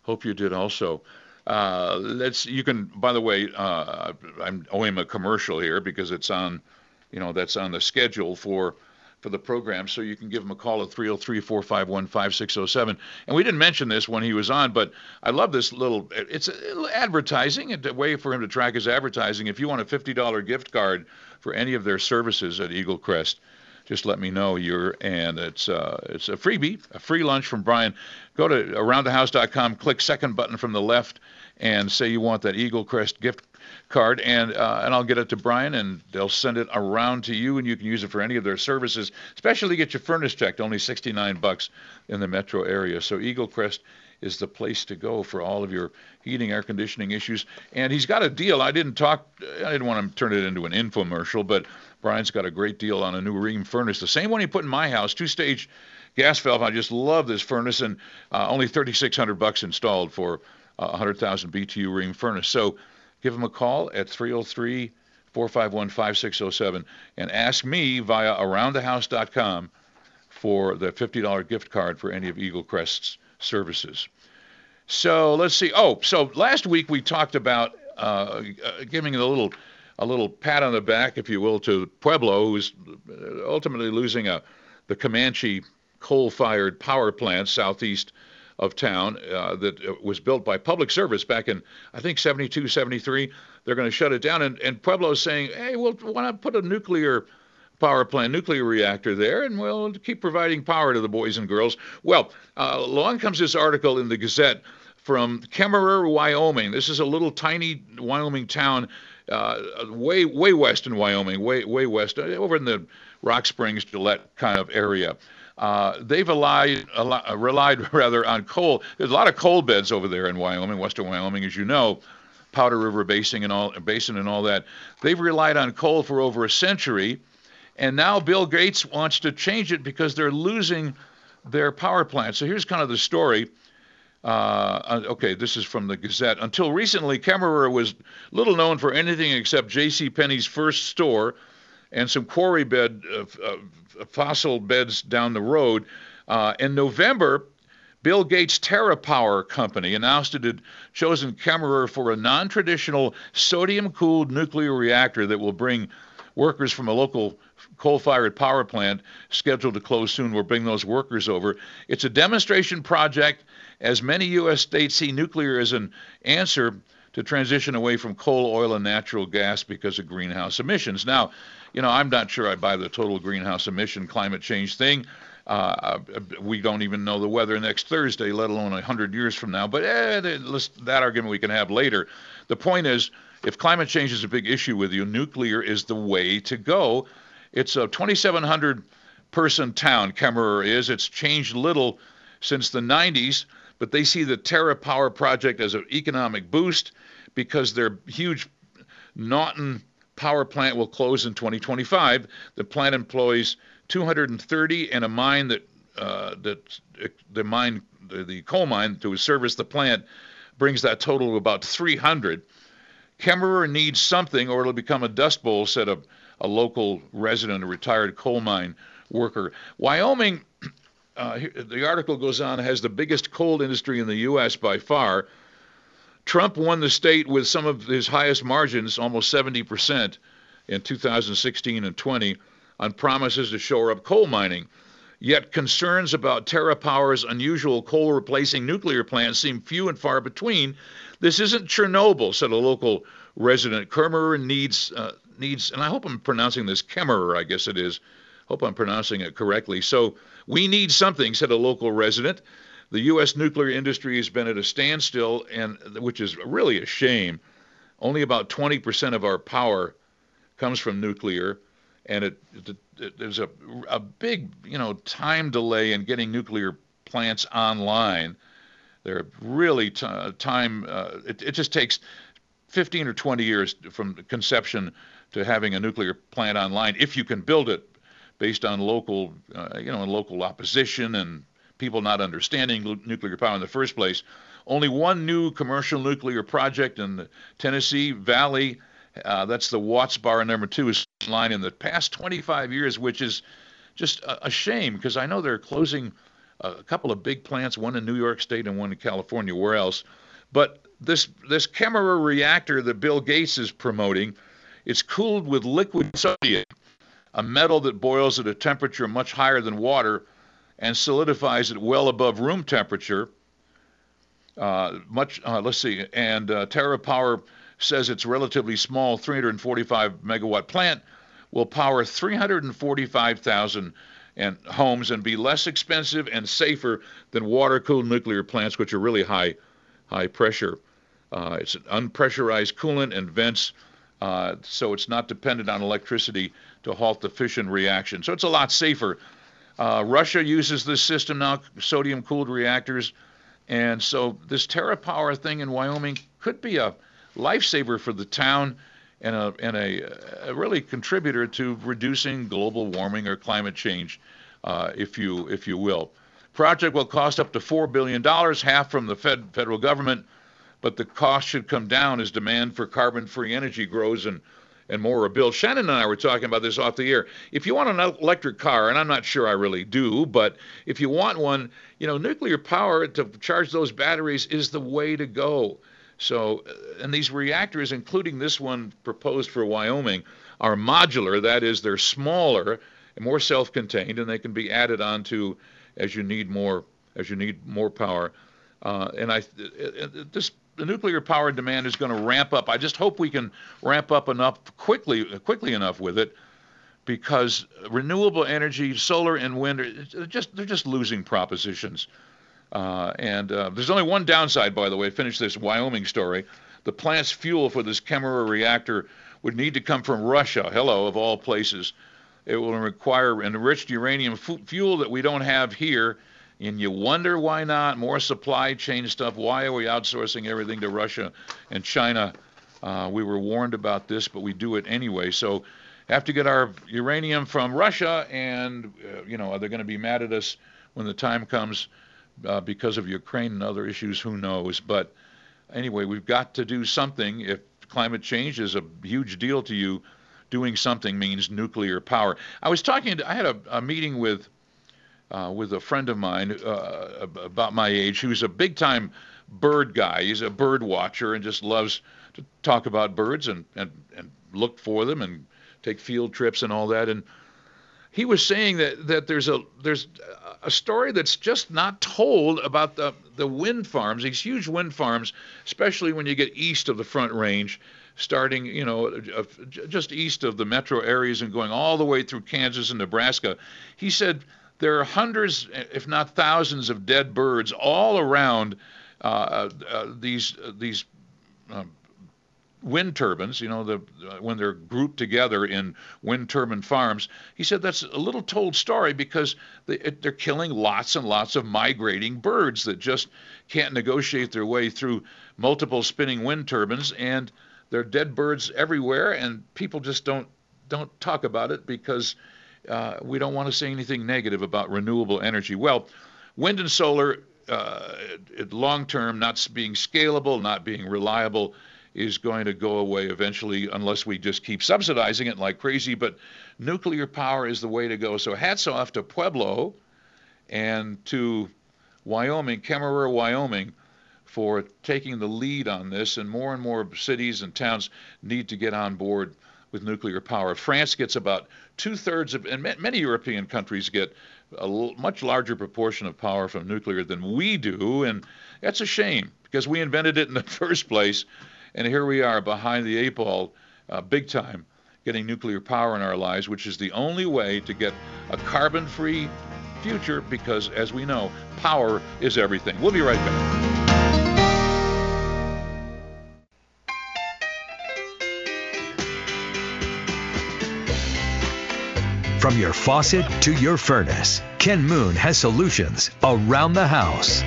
Speaker 1: Hope you did also. Uh, let's. You can. By the way, uh, I'm owing him a commercial here because it's on. You know, that's on the schedule for for the program, so you can give him a call at 303-451-5607. And we didn't mention this when he was on, but I love this little, it's advertising, a way for him to track his advertising. If you want a $50 gift card for any of their services at Eagle Crest, just let me know you're, and it's uh, it's a freebie, a free lunch from Brian. Go to aroundthehouse.com, click second button from the left, and say you want that Eagle Crest gift card, and uh, and I'll get it to Brian, and they'll send it around to you, and you can use it for any of their services, especially get your furnace checked, only 69 bucks in the metro area. So Eagle Crest is the place to go for all of your heating, air conditioning issues. And he's got a deal. I didn't talk. I didn't want to turn it into an infomercial, but Brian's got a great deal on a new Rheem furnace, the same one he put in my house, two-stage gas valve. I just love this furnace, and uh, only 3,600 bucks installed for a 100,000 BTU Rheem furnace. So give him a call at 303 451 5607 and ask me via aroundthehouse.com for the $50 gift card for any of Eagle Crest's services. So let's see. Oh, so last week we talked about uh, uh, giving a little a little pat on the back, if you will, to Pueblo, who's ultimately losing a the Comanche coal-fired power plant southeast of town uh, that uh, was built by Public Service back in I think 72, 73. They're going to shut it down, and, and Pueblo is saying, hey, we'll why not put a nuclear power plant, nuclear reactor there, and we'll keep providing power to the boys and girls. Well, uh, along comes this article in the Gazette from Kemmerer, Wyoming. This is a little tiny Wyoming town, uh, way way west in Wyoming, way way west, uh, over in the Rock Springs, Gillette kind of area. Uh, they've relied, uh, relied [LAUGHS] rather on coal. There's a lot of coal beds over there in Wyoming, western Wyoming, as you know, Powder River Basin and all basin and all that. They've relied on coal for over a century, and now Bill Gates wants to change it because they're losing their power plant. So here's kind of the story. Uh, okay, this is from the Gazette. Until recently, Kemmerer was little known for anything except J.C. Penney's first store and some quarry bed uh, uh, fossil beds down the road. Uh, in November, Bill Gates' TerraPower company announced it had chosen Kemmerer for a non-traditional sodium-cooled nuclear reactor that will bring workers from a local coal-fired power plant scheduled to close soon will bring those workers over. It's a demonstration project, as many U.S. states see nuclear as an answer to transition away from coal, oil, and natural gas because of greenhouse emissions. Now, you know, I'm not sure I buy the total greenhouse emission climate change thing. Uh, we don't even know the weather next Thursday, let alone 100 years from now. But eh, that argument we can have later. The point is, if climate change is a big issue with you, nuclear is the way to go. It's a 2,700 person town, Kemmerer is. It's changed little since the 90s, but they see the TerraPower project as an economic boost because their huge Naughton power plant will close in 2025. The plant employs 230 and a mine that uh, that the mine the, the coal mine to service the plant brings that total to about 300. Kemmerer needs something or it'll become a dust bowl, said a, a local resident, a retired coal mine worker. Wyoming, uh, the article goes on, has the biggest coal industry in the U.S. by far. Trump won the state with some of his highest margins, almost 70% in 2016 and 20, on promises to shore up coal mining. Yet concerns about TerraPower's unusual coal replacing nuclear plants seem few and far between. This isn't Chernobyl, said a local resident. Kemmerer needs, uh, needs, and I hope I'm pronouncing this Kemmerer, I guess it is. Hope I'm pronouncing it correctly. So we need something, said a local resident. The U.S. nuclear industry has been at a standstill, and which is really a shame. Only about 20% of our power comes from nuclear, and it, it, it, there's a, a big, you know, time delay in getting nuclear plants online. They're really t- time. Uh, it, it just takes 15 or 20 years from conception to having a nuclear plant online, if you can build it based on local, uh, you know, local opposition and people not understanding nuclear power in the first place. Only one new commercial nuclear project in the Tennessee Valley, uh, that's the Watts Bar number two, is online in the past 25 years, which is just a, a shame because I know they're closing a couple of big plants, one in New York State and one in California. Where else? But this this Kemmerer reactor that Bill Gates is promoting, it's cooled with liquid sodium, a metal that boils at a temperature much higher than water and solidifies at well above room temperature. Uh, much, uh, let's see, and uh, TerraPower says its relatively small 345 megawatt plant will power 345,000 and homes and be less expensive and safer than water-cooled nuclear plants, which are really high, high pressure. Uh, it's an unpressurized coolant and vents, uh, so it's not dependent on electricity to halt the fission reaction. So it's a lot safer uh, Russia uses this system now, sodium cooled reactors. And so this TerraPower thing in Wyoming could be a lifesaver for the town and a, and a, a really contributor to reducing global warming or climate change, uh, if you if you will. Project will cost up to four billion dollars, half from the Fed, federal government, but the cost should come down as demand for carbon-free energy grows and and more Bill Shannon and I were talking about this off the air. If you want an electric car, and I'm not sure I really do, but if you want one, you know, nuclear power to charge those batteries is the way to go. So, uh, and these reactors, including this one proposed for Wyoming, are modular. That is, they're smaller and more self-contained, and they can be added onto as you need more as you need more power. Uh, and I, this the nuclear power demand is going to ramp up. I just hope we can ramp up enough quickly, quickly enough with it, because renewable energy, solar and wind, are just they're just losing propositions. Uh, and uh, there's only one downside, by the way. Finish this Wyoming story. The plant's fuel for this Kemmerer reactor would need to come from Russia. Hello, of all places. It will require enriched uranium fuel that we don't have here and you wonder why not more supply chain stuff. Why are we outsourcing everything to Russia and China? Uh, we were warned about this, but we do it anyway. So have to get our uranium from Russia, and uh, you know are they're going to be mad at us when the time comes uh, because of Ukraine and other issues. Who knows? But anyway, we've got to do something. If climate change is a huge deal to you, doing something means nuclear power. I was talking. To, I had a, a meeting with uh, with a friend of mine uh, about my age who's a big time bird guy. He's a bird watcher and just loves to talk about birds and, and, and look for them and take field trips and all that. And he was saying that that there's a there's a story that's just not told about the the wind farms, these huge wind farms, especially when you get east of the Front Range, starting you know just east of the metro areas and going all the way through Kansas and Nebraska. He said there are hundreds, if not thousands, of dead birds all around uh, uh, these these um, wind turbines, you know, the, uh, when they're grouped together in wind turbine farms, he said that's a little told story because they, they're killing lots and lots of migrating birds that just can't negotiate their way through multiple spinning wind turbines, and there are dead birds everywhere, and people just don't don't talk about it because uh, we don't want to say anything negative about renewable energy. Well, wind and solar, uh, long term, not being scalable, not being reliable is going to go away eventually unless we just keep subsidizing it like crazy. But nuclear power is the way to go. So hats off to Pueblo and to Wyoming, Kemmerer, Wyoming, for taking the lead on this. And more and more cities and towns need to get on board with nuclear power. France gets about two thirds of, and many European countries get a much larger proportion of power from nuclear than we do. And that's a shame because we invented it in the [LAUGHS] first place and here we are behind the eight ball, uh, big time, getting nuclear power in our lives, which is the only way to get a carbon free future because, as we know, power is everything. We'll be right back.
Speaker 2: From your faucet to your furnace, Ken Moon has solutions around the house.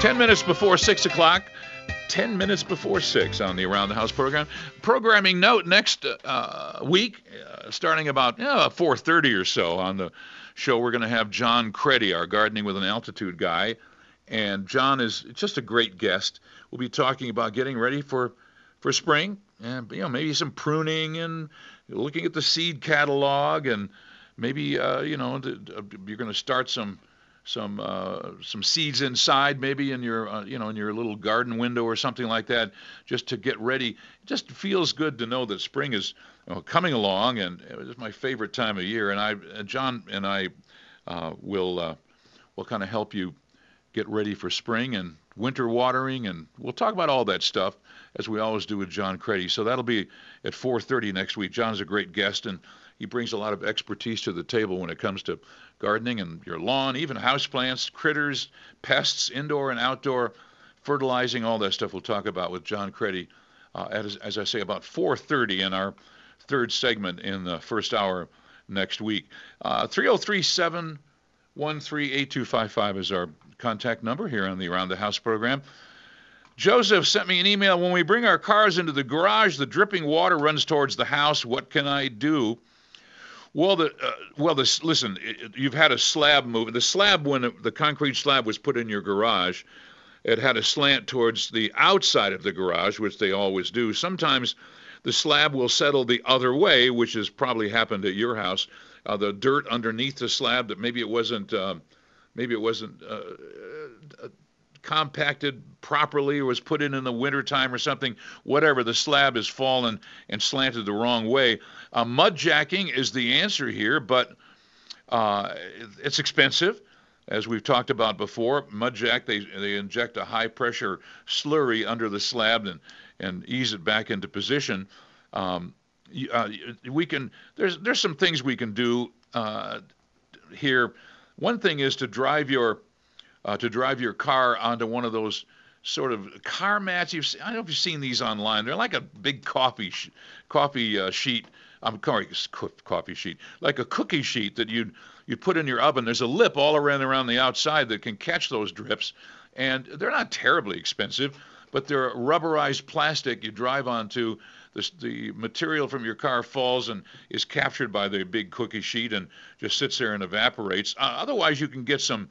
Speaker 1: 10 minutes before 6 o'clock. 10 minutes before 6 on the Around the House program. Programming note next uh, week, uh, starting about 4.30 or so on the show, we're going to have John Cretti, our Gardening with an Altitude guy. And John is just a great guest. We'll be talking about getting ready for, for spring and you know maybe some pruning and looking at the seed catalog and maybe uh, you know you're going to start some – some uh, some seeds inside, maybe in your uh, you know in your little garden window or something like that, just to get ready. It just feels good to know that spring is you know, coming along, and it's my favorite time of year. And I, uh, John and I, uh, will uh, will kind of help you get ready for spring and winter watering, and we'll talk about all that stuff as we always do with John Cretti. So that'll be at 4:30 next week. John's a great guest and he brings a lot of expertise to the table when it comes to gardening and your lawn, even houseplants, critters, pests, indoor and outdoor, fertilizing, all that stuff we'll talk about with John Cretti, uh, as, as I say, about 4.30 in our third segment in the first hour next week. Uh, 303 8255 is our contact number here on the Around the House program. Joseph sent me an email. When we bring our cars into the garage, the dripping water runs towards the house. What can I do? Well, the uh, well, this listen. You've had a slab move. The slab when it, the concrete slab was put in your garage, it had a slant towards the outside of the garage, which they always do. Sometimes the slab will settle the other way, which has probably happened at your house. Uh, the dirt underneath the slab that maybe it wasn't, uh, maybe it wasn't uh, uh, compacted properly or was put in in the wintertime or something, whatever, the slab has fallen and slanted the wrong way. Uh, mud jacking is the answer here, but uh, it's expensive. As we've talked about before, mud jack, they, they inject a high pressure slurry under the slab and, and ease it back into position. Um, uh, we can, there's, there's some things we can do uh, here. One thing is to drive your uh, to drive your car onto one of those sort of car mats. You've, I don't know if you've seen these online. They're like a big coffee sh- coffee uh, sheet. I'm sorry, coffee sheet, like a cookie sheet that you'd you put in your oven. There's a lip all around around the outside that can catch those drips, and they're not terribly expensive, but they're rubberized plastic you drive onto. The, the material from your car falls and is captured by the big cookie sheet and just sits there and evaporates. Uh, otherwise, you can get some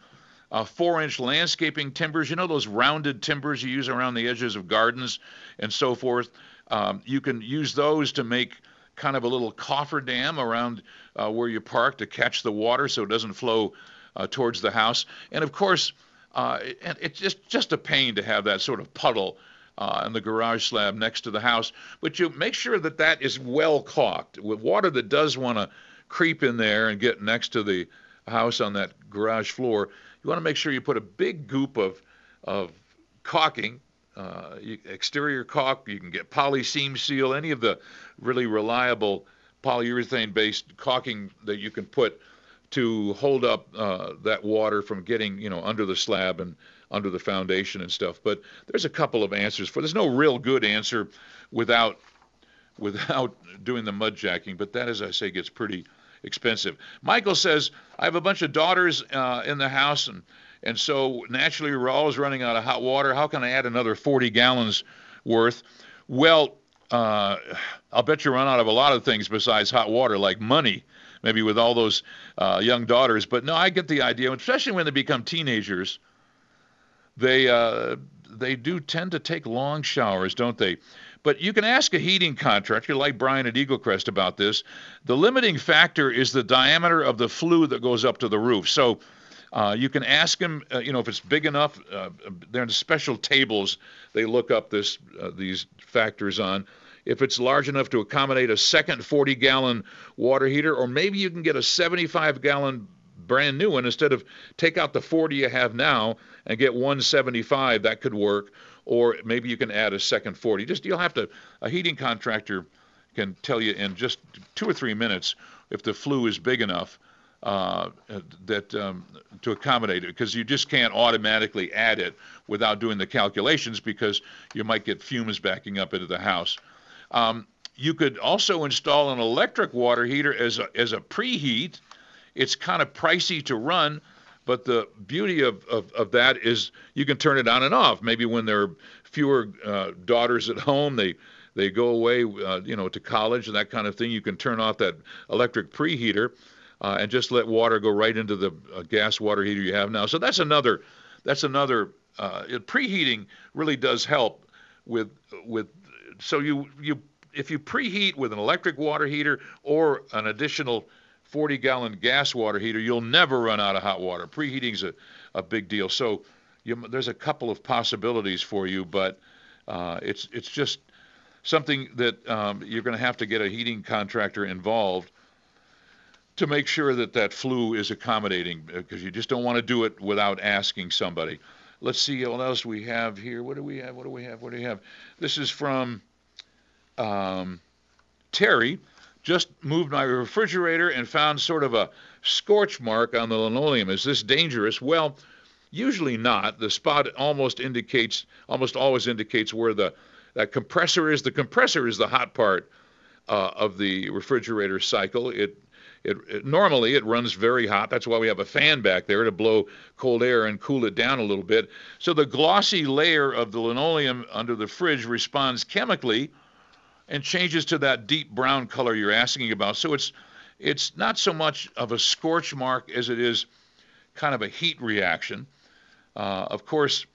Speaker 1: uh, four inch landscaping timbers. You know those rounded timbers you use around the edges of gardens and so forth? Um, you can use those to make kind of a little coffer dam around uh, where you park to catch the water so it doesn't flow uh, towards the house. And of course, uh, it's just, just a pain to have that sort of puddle uh, and the garage slab next to the house. But you make sure that that is well caulked with water that does want to creep in there and get next to the house on that garage floor. You want to make sure you put a big goop of of caulking, uh, exterior caulk. You can get Polyseamseal, any of the really reliable polyurethane-based caulking that you can put to hold up uh, that water from getting you know under the slab and under the foundation and stuff. But there's a couple of answers for. There's no real good answer without without [LAUGHS] doing the mud jacking, but that, as I say, gets pretty expensive. Michael says I have a bunch of daughters uh, in the house and. And so naturally, we're always running out of hot water. How can I add another 40 gallons worth? Well, uh, I'll bet you run out of a lot of things besides hot water, like money maybe with all those uh, young daughters. But no, I get the idea, especially when they become teenagers. They uh, they do tend to take long showers, don't they? But you can ask a heating contractor like Brian at Eaglecrest about this. The limiting factor is the diameter of the flue that goes up to the roof. So uh, you can ask them, uh, you know, if it's big enough. Uh, they're in special tables. They look up this uh, these factors on if it's large enough to accommodate a second 40 gallon water heater, or maybe you can get a 75 gallon brand new one instead of take out the 40 you have now and get 175 that could work or maybe you can add a second 40 just you'll have to a heating contractor can tell you in just two or three minutes if the flue is big enough uh, that um, to accommodate it because you just can't automatically add it without doing the calculations because you might get fumes backing up into the house. Um, you could also install an electric water heater as a, as a preheat. It's kind of pricey to run, but the beauty of, of, of that is you can turn it on and off. Maybe when there are fewer uh, daughters at home, they they go away, uh, you know, to college and that kind of thing. You can turn off that electric preheater uh, and just let water go right into the uh, gas water heater you have now. So that's another that's another uh, preheating really does help with with so you you if you preheat with an electric water heater or an additional 40 gallon gas water heater, you'll never run out of hot water. Preheating's a, a big deal. So you, there's a couple of possibilities for you, but uh, it's it's just something that um, you're going to have to get a heating contractor involved to make sure that that flue is accommodating because you just don't want to do it without asking somebody. Let's see what else we have here. What do we have? What do we have? What do we have? This is from um, Terry just moved my refrigerator and found sort of a scorch mark on the linoleum. Is this dangerous? Well, usually not. The spot almost indicates, almost always indicates where the that compressor is. The compressor is the hot part uh, of the refrigerator cycle. It, it, it normally it runs very hot. That's why we have a fan back there to blow cold air and cool it down a little bit. So the glossy layer of the linoleum under the fridge responds chemically and changes to that deep brown color you're asking about. So it's it's not so much of a scorch mark as it is kind of a heat reaction. Uh, of course,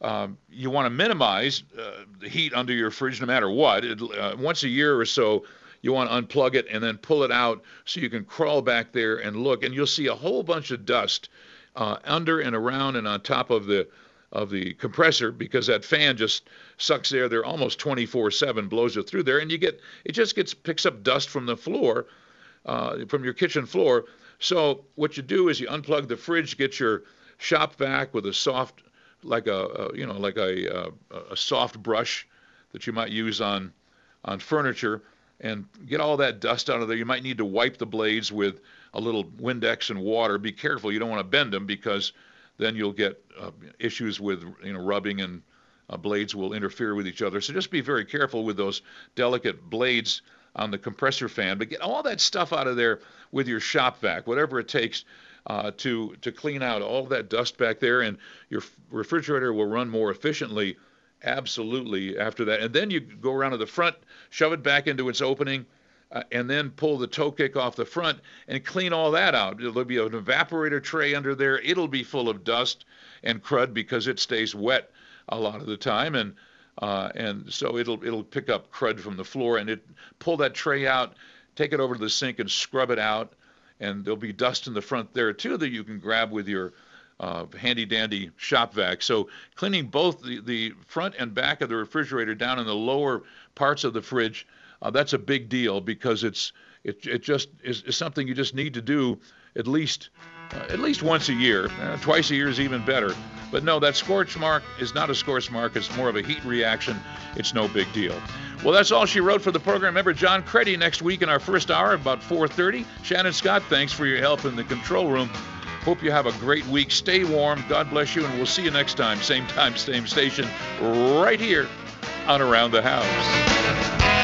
Speaker 1: um, you want to minimize uh, the heat under your fridge no matter what. It, uh, once a year or so, you want to unplug it and then pull it out so you can crawl back there and look, and you'll see a whole bunch of dust uh, under and around and on top of the of the compressor because that fan just sucks air there almost 24/7, blows it through there, and you get it just gets picks up dust from the floor, uh, from your kitchen floor. So what you do is you unplug the fridge, get your shop vac with a soft, like a, a you know like a, a, a soft brush that you might use on on furniture, and get all that dust out of there. You might need to wipe the blades with a little Windex and water. Be careful, you don't want to bend them because then you'll get uh, issues with you know rubbing and uh, blades will interfere with each other. So just be very careful with those delicate blades on the compressor fan. But get all that stuff out of there with your shop vac, whatever it takes uh, to to clean out all that dust back there, and your refrigerator will run more efficiently. Absolutely after that, and then you go around to the front, shove it back into its opening uh, and then pull the toe kick off the front and clean all that out. There'll be an evaporator tray under there. It'll be full of dust and crud because it stays wet a lot of the time, and uh, and so it'll it'll pick up crud from the floor and it pull that tray out, take it over to the sink and scrub it out, and there'll be dust in the front there too that you can grab with your uh, handy dandy shop vac. So cleaning both the, the front and back of the refrigerator down in the lower parts of the fridge, uh, that's a big deal because it's it, it just is, is something you just need to do at least uh, at least once a year. Uh, twice a year is even better. But no, that scorch mark is not a scorch mark. It's more of a heat reaction. It's no big deal. Well, that's all she wrote for the program. Remember John Cretti next week in our first hour about 4:30. Shannon Scott, thanks for your help in the control room. Hope you have a great week. Stay warm. God bless you, and we'll see you next time. Same time, same station, right here on Around the House.